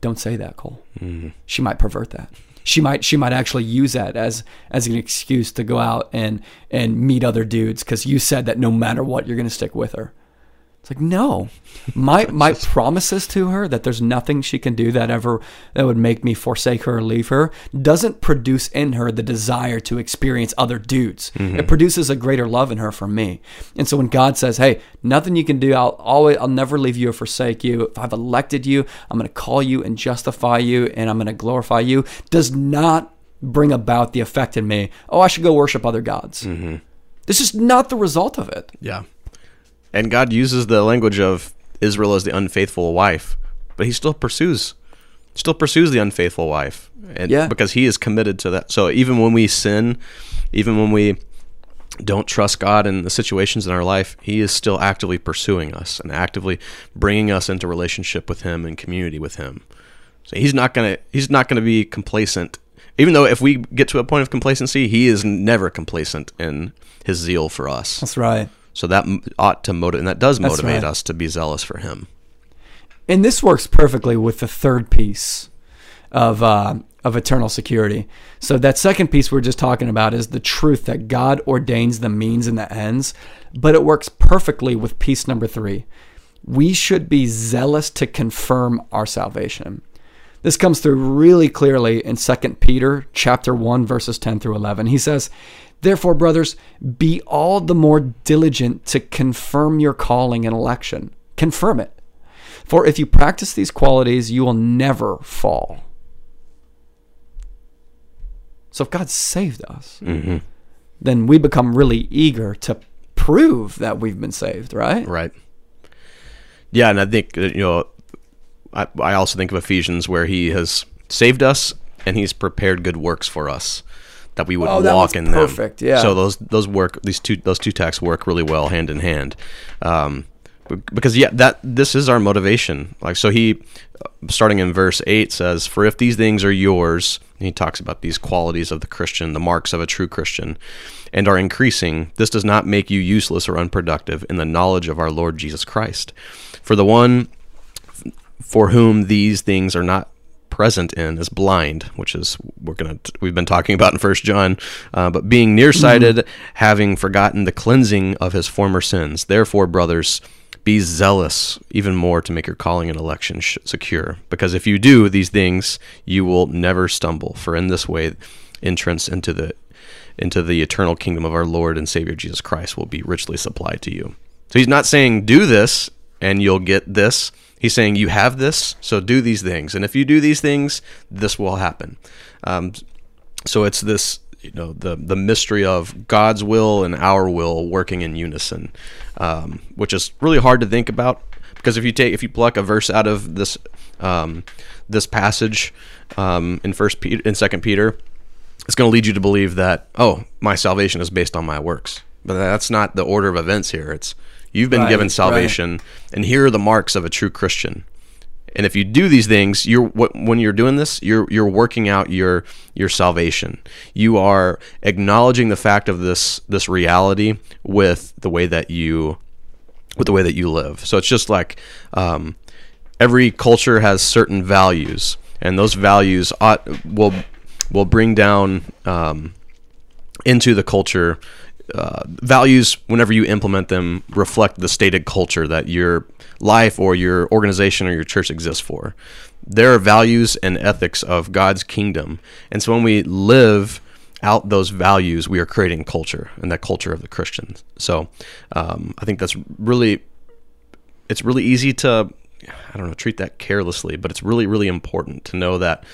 [SPEAKER 2] don't say that, Cole. Mm-hmm. She might pervert that. She might, she might actually use that as as an excuse to go out and and meet other dudes because you said that no matter what, you're gonna stick with her." It's like no, my my promises to her that there's nothing she can do that ever that would make me forsake her or leave her doesn't produce in her the desire to experience other dudes. Mm-hmm. It produces a greater love in her for me. And so when God says, "Hey, nothing you can do, I'll always I'll never leave you or forsake you. If I've elected you, I'm going to call you and justify you, and I'm going to glorify you," does not bring about the effect in me. Oh, I should go worship other gods. Mm-hmm. This is not the result of it.
[SPEAKER 1] Yeah. And God uses the language of Israel as the unfaithful wife, but he still pursues still pursues the unfaithful wife. And
[SPEAKER 2] Yeah.
[SPEAKER 1] because he is committed to that. So even when we sin, even when we don't trust God in the situations in our life, he is still actively pursuing us and actively bringing us into relationship with him and community with him. So he's not going to he's not going to be complacent. Even though if we get to a point of complacency, he is never complacent in his zeal for us.
[SPEAKER 2] That's right.
[SPEAKER 1] So that ought to motivate, and that does motivate
[SPEAKER 2] right.
[SPEAKER 1] us to be zealous for Him.
[SPEAKER 2] And this works perfectly with the third piece of uh, of eternal security. So that second piece we're just talking about is the truth that God ordains the means and the ends, but it works perfectly with piece number three. We should be zealous to confirm our salvation. This comes through really clearly in 2 Peter chapter 1 verses 10 through 11. He says, "Therefore, brothers, be all the more diligent to confirm your calling and election. Confirm it. For if you practice these qualities, you will never fall." So if God saved us, mm-hmm. then we become really eager to prove that we've been saved, right?
[SPEAKER 1] Right. Yeah, and I think uh, you know, I, I also think of Ephesians where He has saved us and He's prepared good works for us that we would
[SPEAKER 2] Oh,
[SPEAKER 1] walk in
[SPEAKER 2] perfect,
[SPEAKER 1] them.
[SPEAKER 2] yeah.
[SPEAKER 1] So those those work these two those two texts work really well hand in hand. Um, because yeah, that this is our motivation. Like so, he uh, starting in verse eight says, "For if these things are yours," he talks about these qualities of the Christian, the marks of a true Christian, and are increasing. This does not make you useless or unproductive in the knowledge of our Lord Jesus Christ. For the one for whom these things are not present in is blind, which is we're gonna we've been talking about in First John. Uh, but being nearsighted, mm-hmm. having forgotten the cleansing of his former sins. Therefore, brothers, be zealous even more to make your calling and election sh- secure. Because if you do these things, you will never stumble. For in this way, entrance into the into the eternal kingdom of our Lord and Savior Jesus Christ will be richly supplied to you. So he's not saying do this and you'll get this. He's saying you have this, so do these things. And if you do these things, this will happen. Um, so it's this, you know, the the mystery of God's will and our will working in unison, um, which is really hard to think about because if you take if you pluck a verse out of this um, this passage um, in First Peter in Second Peter, it's going to lead you to believe that oh my salvation is based on my works but that's not the order of events here it's you've been right, given salvation right. and here are the marks of a true christian. And if you do these things you're when you're doing this you're you're working out your your salvation. You are acknowledging the fact of this this reality with the way that you with the way that you live. So it's just like um, every culture has certain values and those values ought will will bring down um, into the culture uh, values whenever you implement them reflect the stated culture that your life or your organization or your church exists for there are values and ethics of god's kingdom and so when we live out those values we are creating culture and that culture of the christians so um, i think that's really it's really easy to i don't know treat that carelessly but it's really really important to know that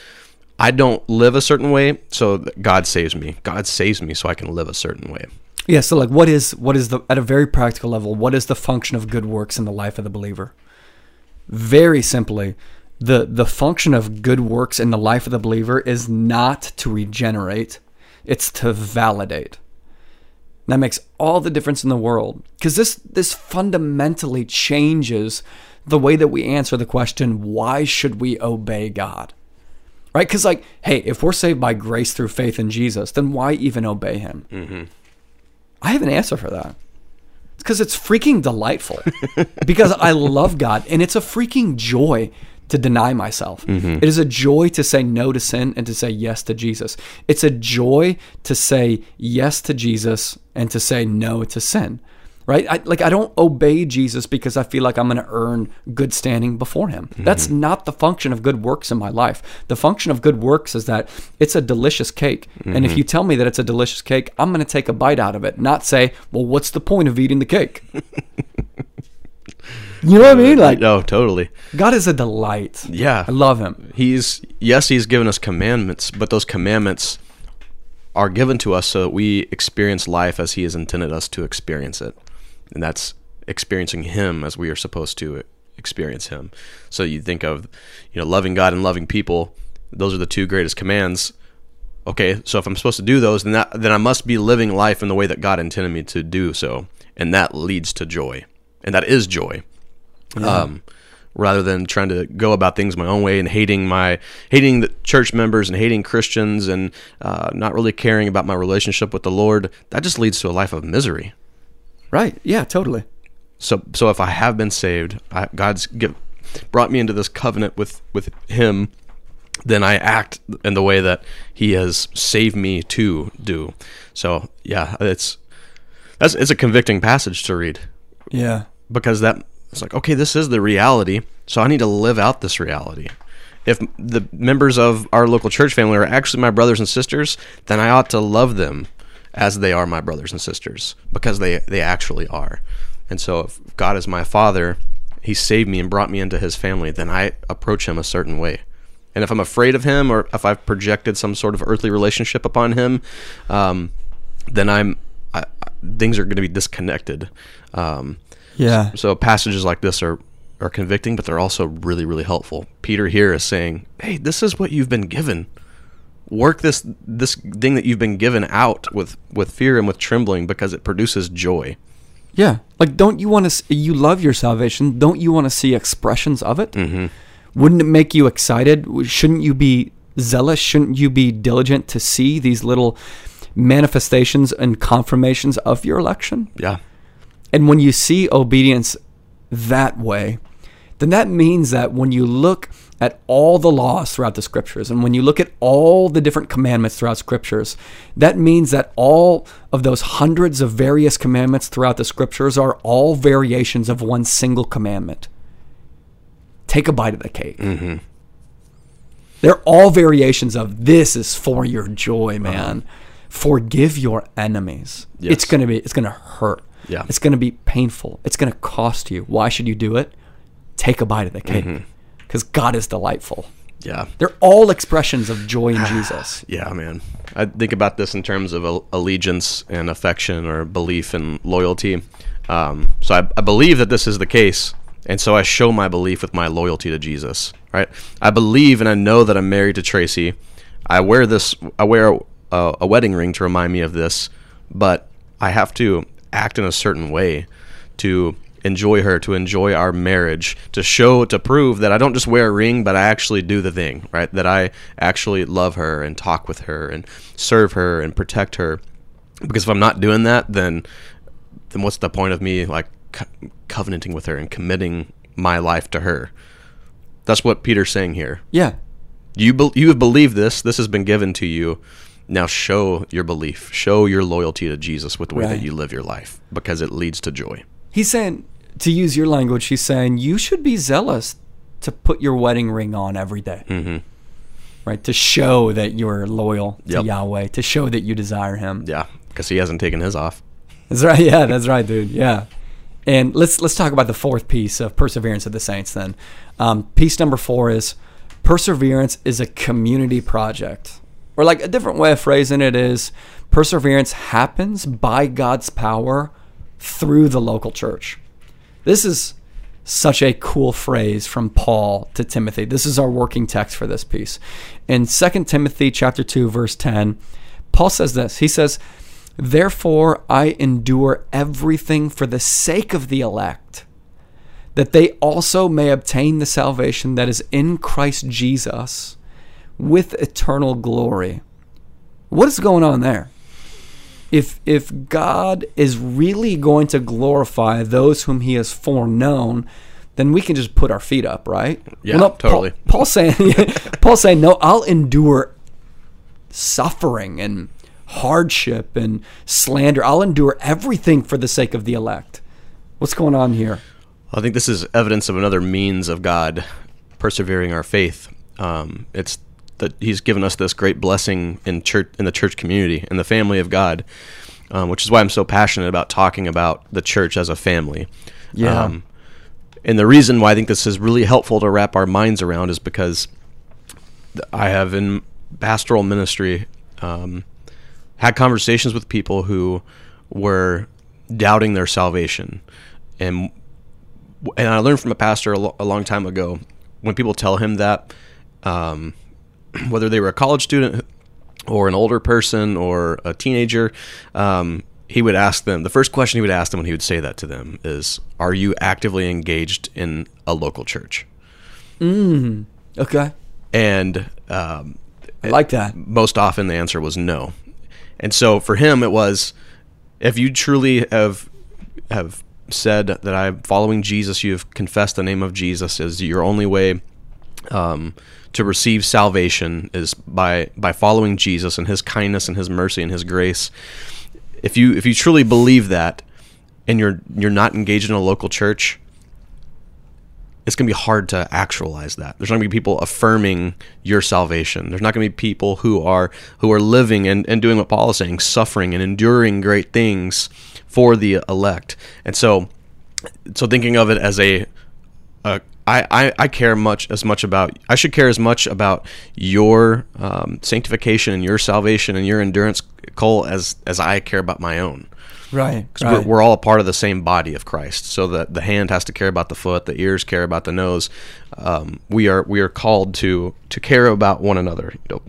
[SPEAKER 1] I don't live a certain way, so God saves me. God saves me so I can live a certain way.
[SPEAKER 2] Yeah, so like what is what is the at a very practical level, what is the function of good works in the life of the believer? Very simply, the the function of good works in the life of the believer is not to regenerate, it's to validate. That makes all the difference in the world because this this fundamentally changes the way that we answer the question why should we obey God? right? Because, like, hey, if we're saved by grace through faith in Jesus, then why even obey Him? Mm-hmm. I have an answer for that. It's because it's freaking delightful. because I love God, and it's a freaking joy to deny myself. Mm-hmm. It is a joy to say no to sin and to say yes to Jesus. It's a joy to say yes to Jesus and to say no to sin right? I, like I don't obey Jesus because I feel like I'm going to earn good standing before Him. Mm-hmm. That's not the function of good works in my life. The function of good works is that it's a delicious cake, mm-hmm. and if mm-hmm. you tell me that it's a delicious cake, I'm going to take a bite out of it, not say, "Well, what's the point of eating the cake?" You know what I mean? Like,
[SPEAKER 1] no, totally.
[SPEAKER 2] God is a delight.
[SPEAKER 1] Yeah,
[SPEAKER 2] I love Him.
[SPEAKER 1] He's yes, He's given us commandments, but those commandments are given to us so that we experience life as He has intended us to experience it and that's experiencing Him as we are supposed to experience Him. So you think of, you know, loving God and loving people; those are the two greatest commands. Okay, so if I'm supposed to do those, then that, then I must be living life in the way that God intended me to do so, and that leads to joy, and that is joy. Yeah. Um, rather than trying to go about things my own way and hating my hating the church members and hating Christians and uh, not really caring about my relationship with the Lord, that just leads to a life of misery.
[SPEAKER 2] Right. Yeah, totally.
[SPEAKER 1] So so if I have been saved, I, God's give, brought me into this covenant with with him, then I act in the way that he has saved me to do. So, yeah, it's that's it's a convicting passage to read.
[SPEAKER 2] Yeah.
[SPEAKER 1] Because that it's like, okay, this is the reality, so I need to live out this reality. If the members of our local church family are actually my brothers and sisters, then I ought to love them as they are my brothers and sisters because they they actually are. And so if God is my father, he saved me and brought me into his family, then I approach him a certain way. And if I'm afraid of him or if I've projected some sort of earthly relationship upon him, um, then I'm I, things are going to be disconnected. Um,
[SPEAKER 2] yeah.
[SPEAKER 1] So, so passages like this are are convicting, but they're also really really helpful. Peter here is saying, "Hey, this is what you've been given work this this thing that you've been given out with with fear and with trembling because it produces joy.
[SPEAKER 2] Yeah. Like don't you want to you love your salvation. Don't you want to see expressions of it? Mm-hmm. wouldn't it make you excited? Shouldn't you be zealous? Shouldn't you be diligent to see these little manifestations and confirmations of your election?
[SPEAKER 1] Yeah.
[SPEAKER 2] And when you see obedience that way then that means that when you look at all the laws throughout the scriptures, and when you look at all the different commandments throughout scriptures, that means that all of those hundreds of various commandments throughout the scriptures are all variations of one single commandment. Take a bite of the cake.
[SPEAKER 1] Mm-hmm.
[SPEAKER 2] They're all variations of this is for your joy, man. Forgive your enemies.
[SPEAKER 1] Yes.
[SPEAKER 2] It's gonna be it's gonna hurt.
[SPEAKER 1] Yeah.
[SPEAKER 2] It's gonna be painful. It's gonna cost you. Why should you do it? Take a bite of the cake. Because God is delightful.
[SPEAKER 1] Yeah.
[SPEAKER 2] They're all expressions of joy in Jesus.
[SPEAKER 1] Yeah, man. I think about this in terms of allegiance and affection or belief and loyalty. Um, so I, I believe that this is the case, and so I show my belief with my loyalty to Jesus. Right? I believe and I know that I'm married to Tracy. I wear this. I wear a, a wedding ring to remind me of this, but I have to act in a certain way to enjoy her, to enjoy our marriage, to show, to prove that I don't just wear a ring, but I actually do the thing, right? That I actually love her and talk with her and serve her and protect her. Because if I'm not doing that, then then what's the point of me like co- covenanting with her and committing my life to her? That's what Peter's saying here.
[SPEAKER 2] Yeah.
[SPEAKER 1] You be- you have believed this. This has been given to you. Now show your belief. Show your loyalty to Jesus with the way
[SPEAKER 2] Right.
[SPEAKER 1] that you live your life because it leads to joy.
[SPEAKER 2] He's saying, to use your language, he's saying you should be zealous to put your wedding ring on every day.
[SPEAKER 1] Mhm.
[SPEAKER 2] Right? To show that you're loyal to
[SPEAKER 1] Yep.
[SPEAKER 2] Yahweh, to show that you desire him.
[SPEAKER 1] Yeah, because he hasn't taken his off.
[SPEAKER 2] That's right. Yeah, that's right, dude. Yeah. And let's let's talk about the fourth piece of perseverance of the saints. Then, um, piece number four is perseverance is a community project, or like a different way of phrasing it is perseverance happens by God's power through the local church. This is such a cool phrase from Paul to Timothy. This is our working text for this piece. In 2 Timothy chapter 2 verse 10, Paul says this. He says, "Therefore I endure everything for the sake of the elect, that they also may obtain the salvation that is in Christ Jesus with eternal glory." What is going on there? If if God is really going to glorify those whom He has foreknown, then we can just put our feet up, right?
[SPEAKER 1] Yeah,
[SPEAKER 2] Paul-
[SPEAKER 1] totally.
[SPEAKER 2] Paul, saying, Paul saying, no, I'll endure suffering and hardship and slander. I'll endure everything for the sake of the elect. What's going on here?
[SPEAKER 1] I think this is evidence of another means of God persevering our faith. Um, it's that He's given us this great blessing in church, in the church community, in the family of God, um, which is why I'm so passionate about talking about the church as a family.
[SPEAKER 2] Yeah.
[SPEAKER 1] Um, and the reason why I think this is really helpful to wrap our minds around is because I have in pastoral ministry um, had conversations with people who were doubting their salvation, and and I learned from a pastor a, lo- a long time ago when people tell him that, um, whether they were a college student or an older person or a teenager, um, he would ask them the first question he would ask them when he would say that to them is, "Are you actively engaged in a local church?"
[SPEAKER 2] Okay.
[SPEAKER 1] And um,
[SPEAKER 2] I like that.
[SPEAKER 1] most often the answer was no. And so for him it was if you truly have have said that I'm following Jesus, you have confessed the name of Jesus as your only way um, to receive salvation is by by following Jesus and his kindness and his mercy and his grace. If you if you truly believe that and you're you're not engaged in a local church, it's going to be hard to actualize that. There's not going to be people affirming your salvation. There's not going to be people who are who are living and, and doing what Paul is saying, suffering and enduring great things for the elect. And so so thinking of it as a, a I, I, I care much as much about I should care as much about your um, sanctification and your salvation and your endurance, Cole, as as I care about my own.
[SPEAKER 2] Right.
[SPEAKER 1] 'Cause we're, we're all a part of the same body of Christ. So that the hand has to care about the foot, the ears care about the nose. Um, we are we are called to to care about one another. You know,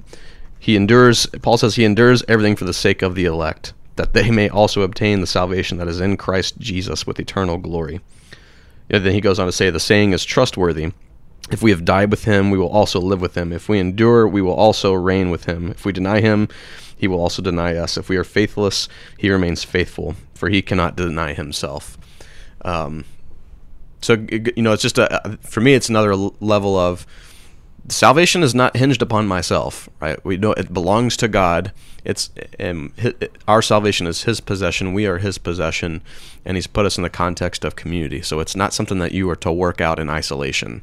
[SPEAKER 1] he endures. Paul says he endures everything for the sake of the elect, that they may also obtain the salvation that is in Christ Jesus with eternal glory. And then he goes on to say, the saying is trustworthy. If we have died with him, we will also live with him. If we endure, we will also reign with him. If we deny him, he will also deny us. If we are faithless, he remains faithful, for he cannot deny himself. Um, so you know, it's just a for me, it's another level of salvation is not hinged upon myself, right? We know it belongs to God. It's um, it, our salvation is His possession. We are His possession, and He's put us in the context of community. So it's not something that you are to work out in isolation.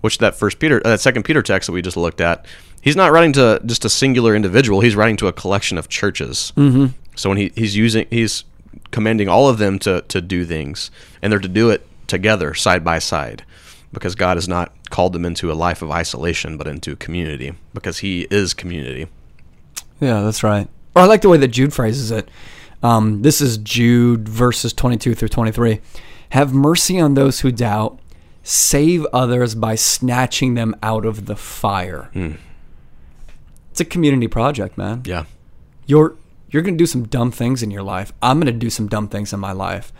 [SPEAKER 1] Which that First Peter, uh, that Second Peter text that we just looked at, he's not writing to just a singular individual. He's writing to a collection of churches. Mm-hmm. So when he, he's using, he's commanding all of them to to do things, and they're to do it together, side by side because God has not called them into a life of isolation, but into community, because He is community.
[SPEAKER 2] Yeah, that's right. Or I like the way that Jude phrases it. Um, this is Jude verses 22 through 23. Have mercy on those who doubt, save others by snatching them out of the fire. Mm. It's a community project, man.
[SPEAKER 1] Yeah.
[SPEAKER 2] You're you're going to do some dumb things in your life. I'm going to do some dumb things in my life.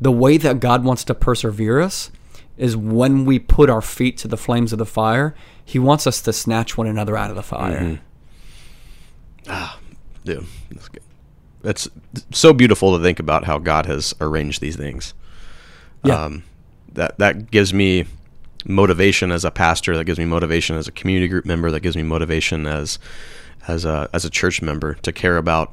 [SPEAKER 2] The way that God wants to persevere us is when we put our feet to the flames of the fire, he wants us to snatch one another out of the fire. Mm-hmm.
[SPEAKER 1] Ah, dude, that's good. It's so beautiful to think about how God has arranged these things. Yeah. Um, that that gives me motivation as a pastor. That gives me motivation as a community group member. That gives me motivation as as a as a church member to care about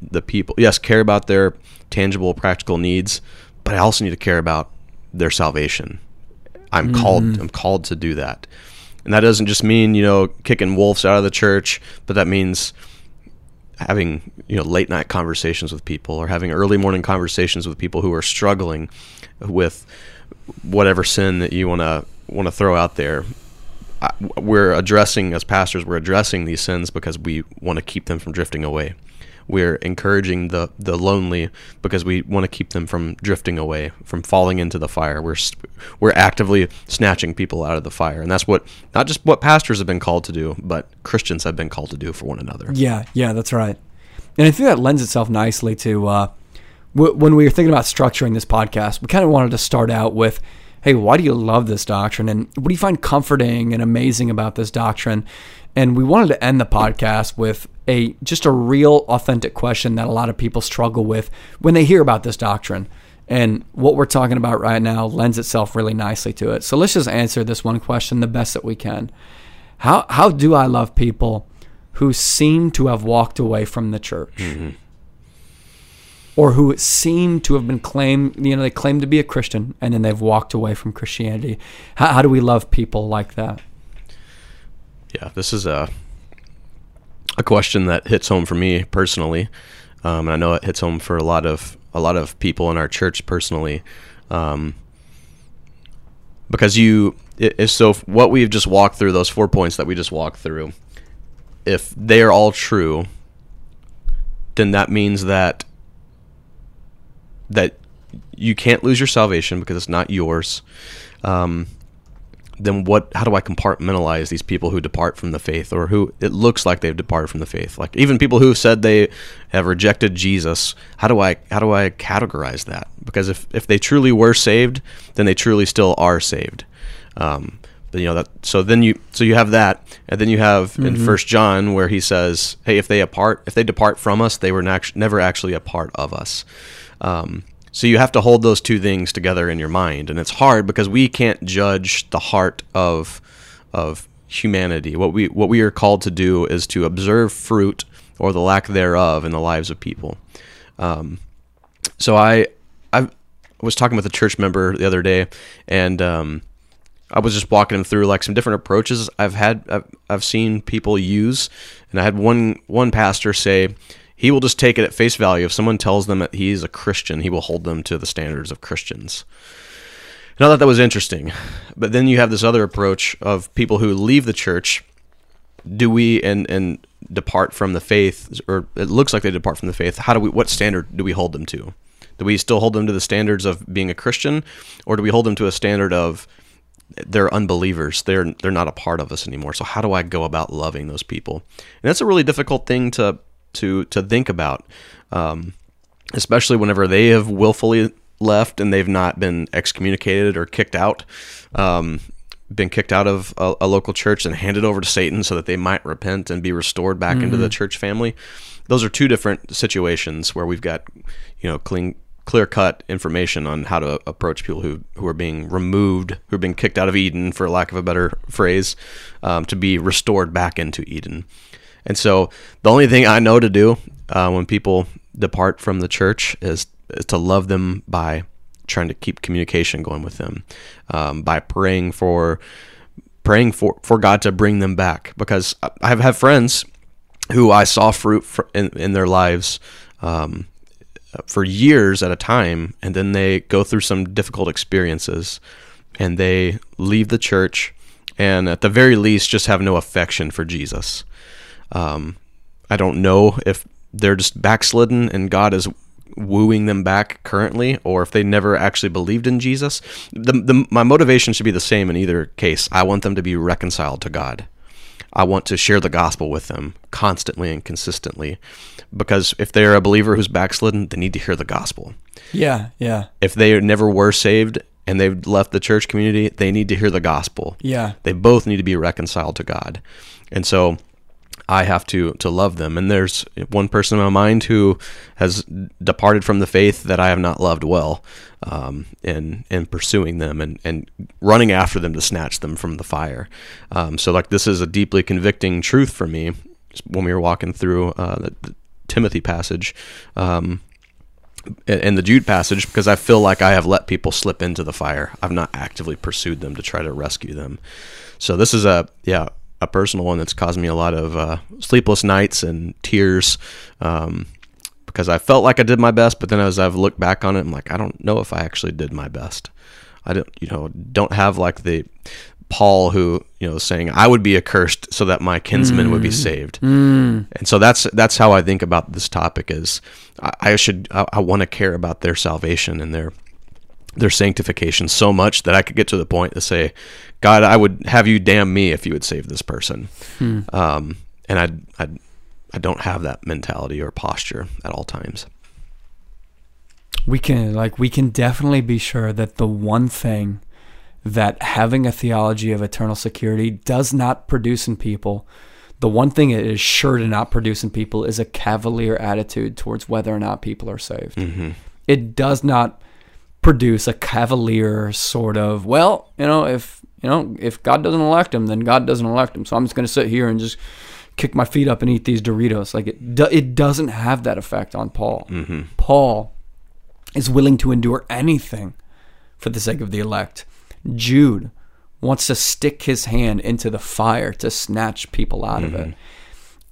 [SPEAKER 1] the people. Yes, care about their tangible, practical needs, but I also need to care about their salvation I'm mm-hmm. called I'm called to do that. And that doesn't just mean, you know, kicking wolves out of the church, but that means having, you know, late night conversations with people or having early morning conversations with people who are struggling with whatever sin that you want to want to throw out there. We're addressing as pastors, we're addressing these sins because we want to keep them from drifting away we're encouraging the the lonely because we want to keep them from drifting away, from falling into the fire. We're we're actively snatching people out of the fire, and that's what not just what pastors have been called to do, but Christians have been called to do for one another.
[SPEAKER 2] Yeah, yeah, that's right. And I think that lends itself nicely to uh, when we were thinking about structuring this podcast. We kind of wanted to start out with hey, why do you love this doctrine? And what do you find comforting and amazing about this doctrine? And we wanted to end the podcast with a just a real authentic question that a lot of people struggle with when they hear about this doctrine. And what we're talking about right now lends itself really nicely to it. So let's just answer this one question the best that we can. How how do I love people who seem to have walked away from the church? Mm-hmm. Or who seem to have been claimed, you know, they claim to be a Christian and then they've walked away from Christianity. How, how do we love people like that?
[SPEAKER 1] Yeah, this is a a question that hits home for me personally. Um, and I know it hits home for a lot of a lot of people in our church personally, um, because you it, so what we've just walked through those four points that we just walked through, if they are all true, then that means that that you can't lose your salvation because it's not yours. Um, then what how do I compartmentalize these people who depart from the faith or who it looks like they've departed from the faith? Like even people who have said they have rejected Jesus how do I how do I categorize that? Because if if they truly were saved then they truly still are saved. Um, but, you know that so then you so you have that and then you have mm-hmm. in first John where he says hey if they apart if they depart from us they were never actually a part of us. Um, so you have to hold those two things together in your mind, and it's hard because we can't judge the heart of of humanity. What we what we are called to do is to observe fruit or the lack thereof in the lives of people. Um, so I I was talking with a church member the other day, and um, I was just walking him through like some different approaches I've had I've, I've seen people use, and I had one one pastor say he will just take it at face value. If someone tells them that he's a Christian, he will hold them to the standards of Christians. And I thought that was interesting. But then you have this other approach of people who leave the church. Do we and and depart from the faith, or it looks like they depart from the faith? How do we? What standard do we hold them to? Do we still hold them to the standards of being a Christian, or do we hold them to a standard of they're unbelievers. They're they're not a part of us anymore. So how do I go about loving those people? And that's a really difficult thing to to to think about, um, especially whenever they have willfully left and they've not been excommunicated or kicked out, um, been kicked out of a, a, local church and handed over to Satan so that they might repent and be restored back mm-hmm. into the mm-hmm. church family. Those are two different situations where we've got, you know, clean clear cut information on how to approach people who who are being removed, who are being kicked out of Eden, for lack of a better phrase, um, to be restored back into Eden. And so the only thing I know to do uh, when people depart from the church is, is to love them by trying to keep communication going with them, um, by praying for praying for, for God to bring them back. Because I have friends who I saw fruit in, in their lives um, for years at a time, and then they go through some difficult experiences, and they leave the church, and at the very least, just have no affection for Jesus. Um, I don't know if they're just backslidden and God is wooing them back currently, or if they never actually believed in Jesus. The, the, my motivation should be the same in either case. I want them to be reconciled to God. I want to share the gospel with them constantly and consistently because if they're a believer who's backslidden, they need to hear the gospel.
[SPEAKER 2] Yeah, yeah.
[SPEAKER 1] If they never were saved and they've left the church community, they need to hear the gospel.
[SPEAKER 2] Yeah.
[SPEAKER 1] They both need to be reconciled to God. And so I have to to love them. And there's one person in my mind who has departed from the faith that I have not loved well, um, in in pursuing them and and running after them to snatch them from the fire. Um, so like this is a deeply convicting truth for me when we were walking through uh, the, the, Timothy passage. Um, and the Jude passage because I feel like I have let people slip into the fire. I've not actively pursued them to try to rescue them. So this is a yeah a personal one that's caused me a lot of uh, sleepless nights and tears um, because I felt like I did my best, but then as I've looked back on it, I'm like, I don't know if I actually did my best. I don't, you know, don't have like the Paul who, you know, saying I would be accursed so that my kinsmen mm. would be mm. saved. Mm. And so that's that's how I think about this topic is I, I should I, I want to care about their salvation and their their sanctification so much that I could get to the point to say, God, I would have you damn me if you would save this person. Hmm. Um, and I, I, I don't have that mentality or posture at all times.
[SPEAKER 2] We can like we can definitely be sure that the one thing that having a theology of eternal security does not produce in people, the one thing it is sure to not produce in people is a cavalier attitude towards whether or not people are saved. Mm-hmm. It does not produce a cavalier sort of, well, you know, if you know, if God doesn't elect him, then God doesn't elect him. So I'm just going to sit here and just kick my feet up and eat these Doritos. Like it, do, it doesn't have that effect on Paul. Mm-hmm. Paul is willing to endure anything for the sake of the elect. Jude wants to stick his hand into the fire to snatch people out mm-hmm. of it. Mm-hmm.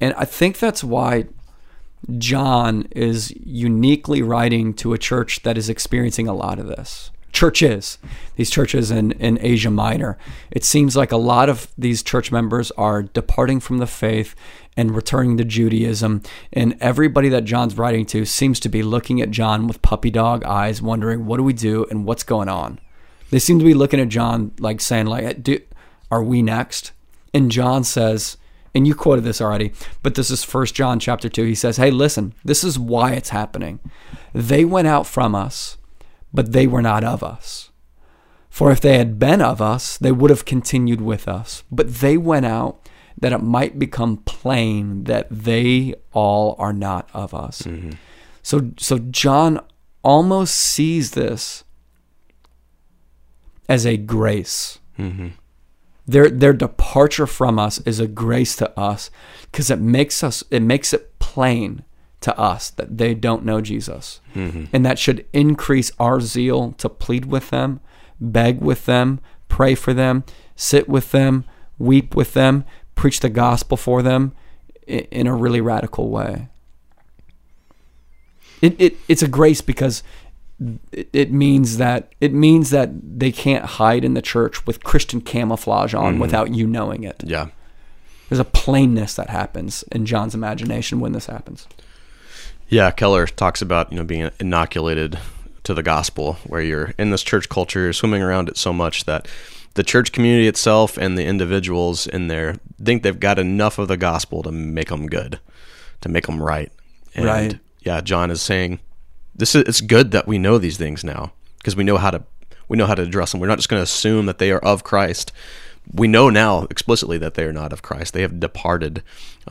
[SPEAKER 2] And I think that's why John is uniquely writing to a church that is experiencing a lot of this. Churches, these churches in, in Asia Minor. It seems like a lot of these church members are departing from the faith and returning to Judaism. And everybody that John's writing to seems to be looking at John with puppy dog eyes, wondering, what do we do and what's going on? They seem to be looking at John like saying, like, are we next? And John says, and you quoted this already, but this is First John chapter 2. He says, Hey, listen, this is why it's happening. They went out from us, but they were not of us. For if they had been of us, they would have continued with us. But they went out that it might become plain that they all are not of us. Mm-hmm. So, so John almost sees this as a grace. Mm-hmm. Their their departure from us is a grace to us because it makes us it makes it plain to us that they don't know Jesus. Mm-hmm. And that should increase our zeal to plead with them, beg with them, pray for them, sit with them, weep with them, preach the gospel for them in a really radical way. It, it it's a grace because it, means that it means that they can't hide in the church with Christian camouflage on mm-hmm. without you knowing it.
[SPEAKER 1] Yeah.
[SPEAKER 2] There's a plainness that happens in John's imagination when this happens.
[SPEAKER 1] Yeah, Keller talks about, you know, being inoculated to the gospel where you're in this church culture, you're swimming around it so much that the church community itself and the individuals in there think they've got enough of the gospel to make them good, to make them right. And
[SPEAKER 2] right.
[SPEAKER 1] yeah, John is saying this is it's good that we know these things now because we know how to we know how to address them. We're not just going to assume that they are of Christ. We know now explicitly that they are not of Christ. They have departed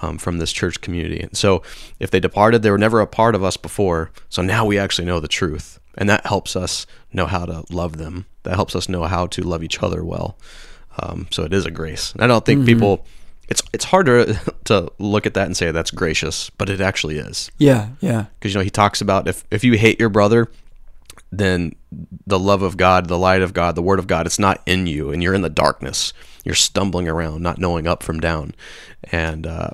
[SPEAKER 1] um, from this church community. And so, if they departed, they were never a part of us before. So now we actually know the truth. and that helps us know how to love them. That helps us know how to love each other well. Um, so it is a grace. And I don't think
[SPEAKER 2] Mm-hmm.
[SPEAKER 1] people. It's it's harder to look at that and say that's gracious, but it actually is
[SPEAKER 2] Yeah, yeah.
[SPEAKER 1] because you know he talks about if if you hate your brother then the love of god the light of god the word of god. It's not in you and you're in the darkness. You're stumbling around not knowing up from down. And uh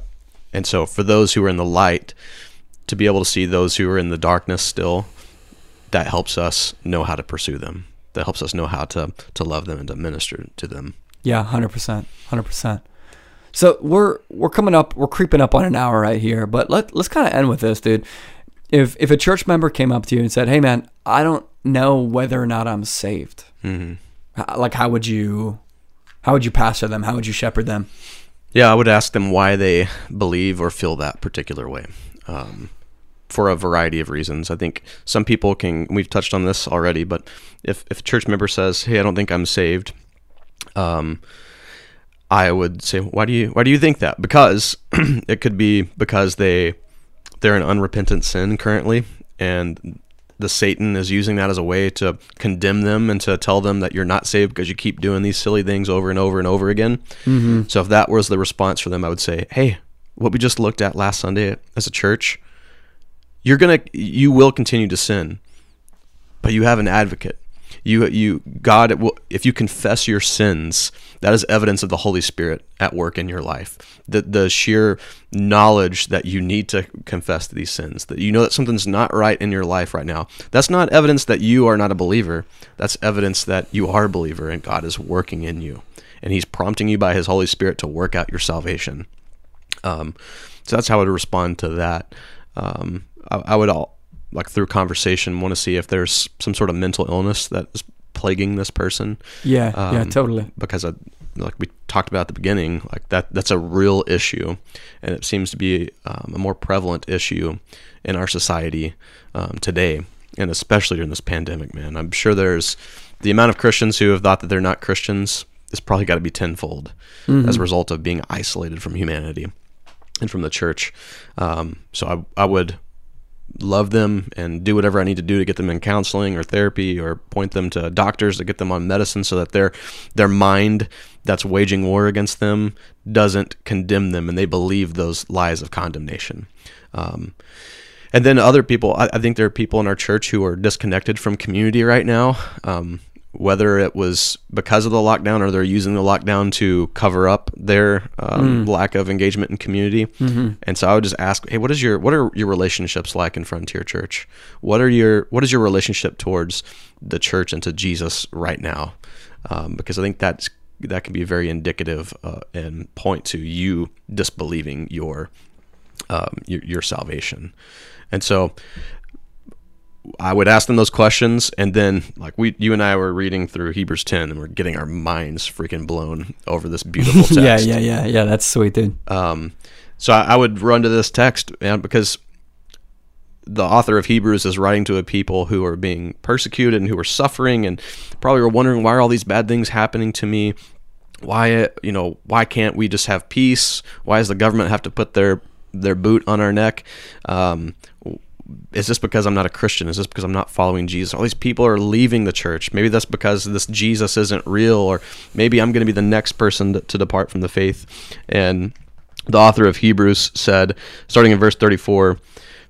[SPEAKER 1] and so for those who are in the light to be able to see those who are in the darkness still that helps us know how to pursue them. That helps us know how to to love them and to minister to them.
[SPEAKER 2] Yeah, hundred percent, hundred percent. So we're we're coming up, we're creeping up on an hour right here, but let let's kind of end with this, dude. If if a church member came up to you and said, "Hey, man, I don't know whether or not I'm saved,"
[SPEAKER 1] hmm
[SPEAKER 2] H- like how would you how would you pastor them? How would you shepherd them?
[SPEAKER 1] Yeah, I would ask them why they believe or feel that particular way. Um, for a variety of reasons. I think some people can. We've touched on this already, but if if a church member says, "Hey, I don't think I'm saved," um, I would say, "Why do you Why do you think that?" Because it could be because they they're in unrepentant sin currently, and the Satan is using that as a way to condemn them and to tell them that you're not saved because you keep doing these silly things over and over and over again.
[SPEAKER 2] Mm-hmm.
[SPEAKER 1] So if that was the response for them, I would say, "Hey, what we just looked at last Sunday as a church, you're gonna, you will continue to sin, but you have an advocate. You, you, God, will, if you confess your sins, that is evidence of the Holy Spirit at work in your life. The, the sheer knowledge that you need to confess these sins, that you know that something's not right in your life right now. That's not evidence that you are not a believer. That's evidence that you are a believer and God is working in you, and He's prompting you by His Holy Spirit to work out your salvation. Um, so that's how I would respond to that. Um, I, I would all like through conversation want to see if there's some sort of mental illness that is plaguing this person
[SPEAKER 2] Yeah, yeah,
[SPEAKER 1] Um,
[SPEAKER 2] totally.
[SPEAKER 1] because I, like we talked about at the beginning, like that that's a real issue, and it seems to be um, a more prevalent issue in our society um, today, and especially during this pandemic. Man, I'm sure there's the amount of Christians who have thought that they're not Christians is probably got to be tenfold
[SPEAKER 2] Mm-hmm.
[SPEAKER 1] as a result of being isolated from humanity and from the church. Um, so I I would love them and do whatever I need to do to get them in counseling or therapy or point them to doctors to get them on medicine so that their their mind that's waging war against them doesn't condemn them and they believe those lies of condemnation. Um, and then other people, I, I think there are people in our church who are disconnected from community right now. Um, whether it was because of the lockdown or they're using the lockdown to cover up their um, lack of engagement in community. And so I would just ask, hey, what is your what are your relationships like in Frontier Church? What are your what is your relationship towards the church and to Jesus right now? Um, because I think that's that can be very indicative uh, and point to you disbelieving your um, your, your salvation. And so I would ask them those questions, and then like we, you and I were reading through Hebrews ten, and we're getting our minds freaking blown over this beautiful text.
[SPEAKER 2] Yeah, yeah, yeah, yeah. That's sweet, dude.
[SPEAKER 1] Um, so I, I would run to this text, man, because the author of Hebrews is writing to a people who are being persecuted and who are suffering, and probably are wondering why are all these bad things happening to me? Why, you know, why can't we just have peace? Why does the government have to put their their boot on our neck? Um, is this because I'm not a Christian? Is this because I'm not following Jesus? All these people are leaving the church. Maybe that's because this Jesus isn't real, or maybe I'm going to be the next person to, to depart from the faith. And the author of Hebrews said, starting in verse 34,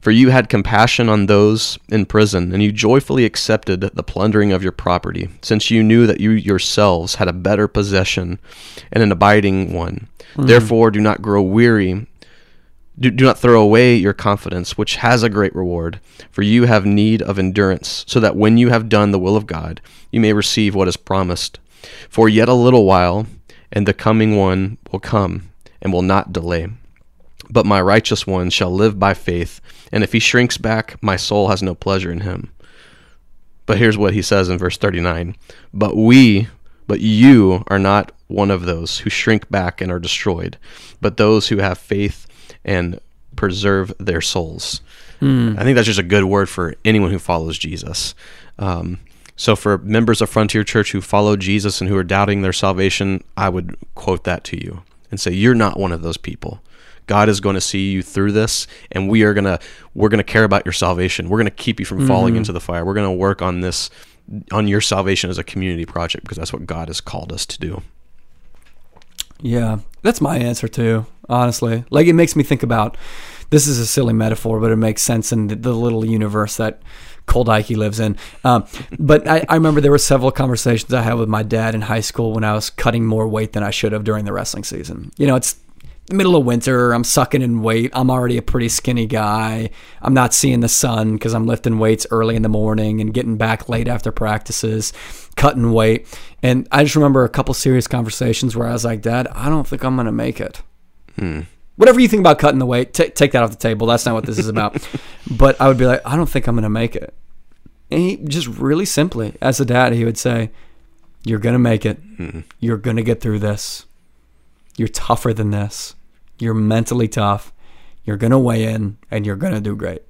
[SPEAKER 1] For you had compassion on those in prison, and you joyfully accepted the plundering of your property, since you knew that you yourselves had a better possession and an abiding one. Hmm. Therefore, do not grow weary do, do not throw away your confidence, which has a great reward, for you have need of endurance, so that when you have done the will of God, you may receive what is promised. For yet a little while, and the coming one will come, and will not delay. But my righteous one shall live by faith, and if he shrinks back, my soul has no pleasure in him. But here's what he says in verse 39 But we, but you are not one of those who shrink back and are destroyed, but those who have faith and preserve their souls. I think that's just a good word for anyone who follows Jesus. Um, so, for members of Frontier Church who follow Jesus and who are doubting their salvation, I would quote that to you and say, You're not one of those people. God is going to see you through this, and we are gonna we're gonna care about your salvation. We're gonna keep you from falling into the fire. We're gonna work on this on your salvation as a community project because that's what God has called us to do.
[SPEAKER 2] Yeah, that's my answer too. Honestly, like it makes me think about. This is a silly metaphor, but it makes sense in the, the little universe that Cold Ike lives in. Um, but I, I remember there were several conversations I had with my dad in high school when I was cutting more weight than I should have during the wrestling season. You know, it's middle of winter. I'm sucking in weight. I'm already a pretty skinny guy. I'm not seeing the sun because I'm lifting weights early in the morning and getting back late after practices, cutting weight. And I just remember a couple serious conversations where I was like, Dad, I don't think I'm going to make it. Hmm. Whatever you think about cutting the weight, ta take that off the table. That's not what this is about. but I would be like, I don't think I'm going to make it. And he just really simply, as a dad, he would say, You're going to make it. Hmm. You're going to get through this. You're tougher than this. You're mentally tough. You're going to weigh in and you're going to do great.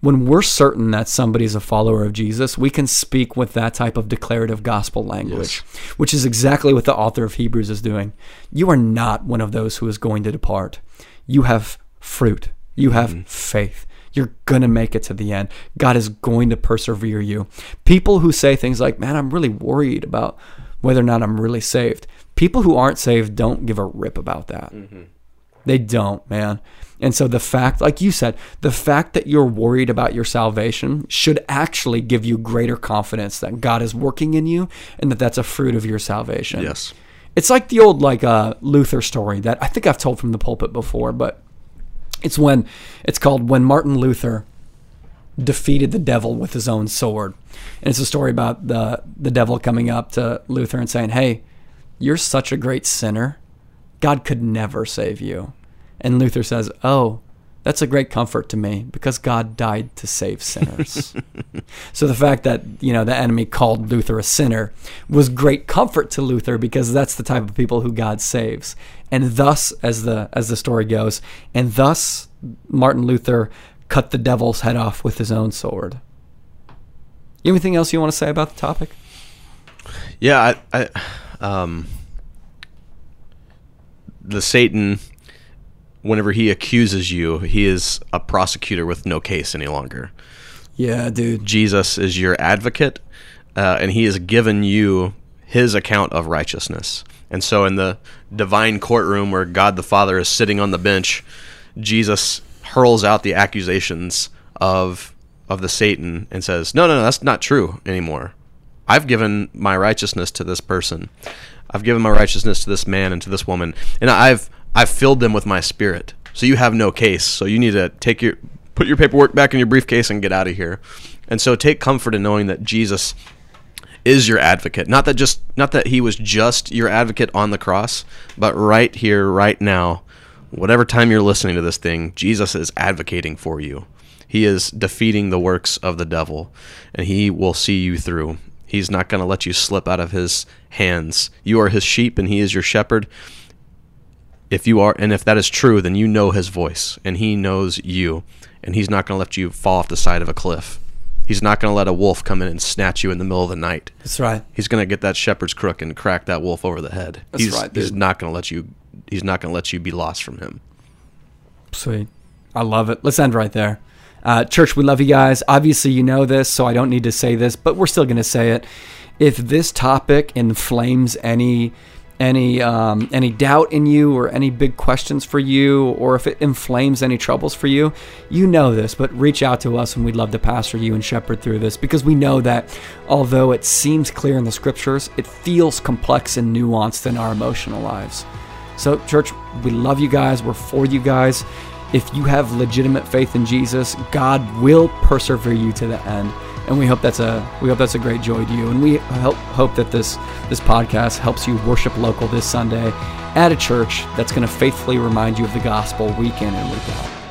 [SPEAKER 2] When we're certain that somebody's a follower of Jesus, we can speak with that type of declarative gospel language, which is exactly what the author of Hebrews is doing. You are not one of those who is going to depart. You have fruit, you have mm-hmm. faith. You're going to make it to the end. God is going to persevere you. People who say things like, man, I'm really worried about whether or not I'm really saved. People who aren't saved don't give a rip about that. They don't, man. And so the fact, like you said, the fact that you're worried about your salvation should actually give you greater confidence that God is working in you and that that's a fruit of your salvation.
[SPEAKER 1] Yes.
[SPEAKER 2] It's like the old like uh, Luther story that I think I've told from the pulpit before, but it's when it's called when Martin Luther defeated the devil with his own sword. And it's a story about the the devil coming up to Luther and saying, "Hey, you're such a great sinner. God could never save you." And Luther says, "Oh, that's a great comfort to me because God died to save sinners." so the fact that, you know, the enemy called Luther a sinner was great comfort to Luther because that's the type of people who God saves. And thus as the as the story goes, and thus Martin Luther cut the devil's head off with his own sword. Anything else you want to say about the topic?
[SPEAKER 1] Yeah, I, I um, the Satan, whenever he accuses you, he is a prosecutor with no case any longer.
[SPEAKER 2] Yeah, dude.
[SPEAKER 1] Jesus is your advocate, uh, and he has given you his account of righteousness. And so, in the divine courtroom where God the Father is sitting on the bench, Jesus hurls out the accusations of of the Satan and says, "No, no, no, that's not true anymore. I've given my righteousness to this person. I've given my righteousness to this man and to this woman, and I've I've filled them with my spirit. So you have no case. So you need to take your put your paperwork back in your briefcase and get out of here. And so take comfort in knowing that Jesus is your advocate. Not that just not that he was just your advocate on the cross, but right here, right now, whatever time you're listening to this thing, Jesus is advocating for you. He is defeating the works of the devil, and he will see you through. He's not going to let you slip out of his hands. You are his sheep, and he is your shepherd. If you are, and if that is true, then you know his voice, and he knows you, and he's not going to let you fall off the side of a cliff. He's not going to let a wolf come in and snatch you in the middle of the night.
[SPEAKER 2] That's right.
[SPEAKER 1] He's going to get that shepherd's crook and crack that wolf over the head.
[SPEAKER 2] That's
[SPEAKER 1] he's,
[SPEAKER 2] right,
[SPEAKER 1] He's not going to let you. He's not going to let you be lost from him.
[SPEAKER 2] Sweet. I love it. Let's end right there. Uh, church, we love you guys. Obviously, you know this, so I don't need to say this, but we're still going to say it. If this topic inflames any any um, any doubt in you or any big questions for you or if it inflames any troubles for you you know this but reach out to us and we'd love to pastor you and shepherd through this because we know that although it seems clear in the scriptures it feels complex and nuanced in our emotional lives so, church, we love you guys. We're for you guys. If you have legitimate faith in Jesus, God will persevere you to the end. And we hope that's a we hope that's a great joy to you. And we hope hope that this this podcast helps you worship local this Sunday at a church that's going to faithfully remind you of the gospel week in and week out.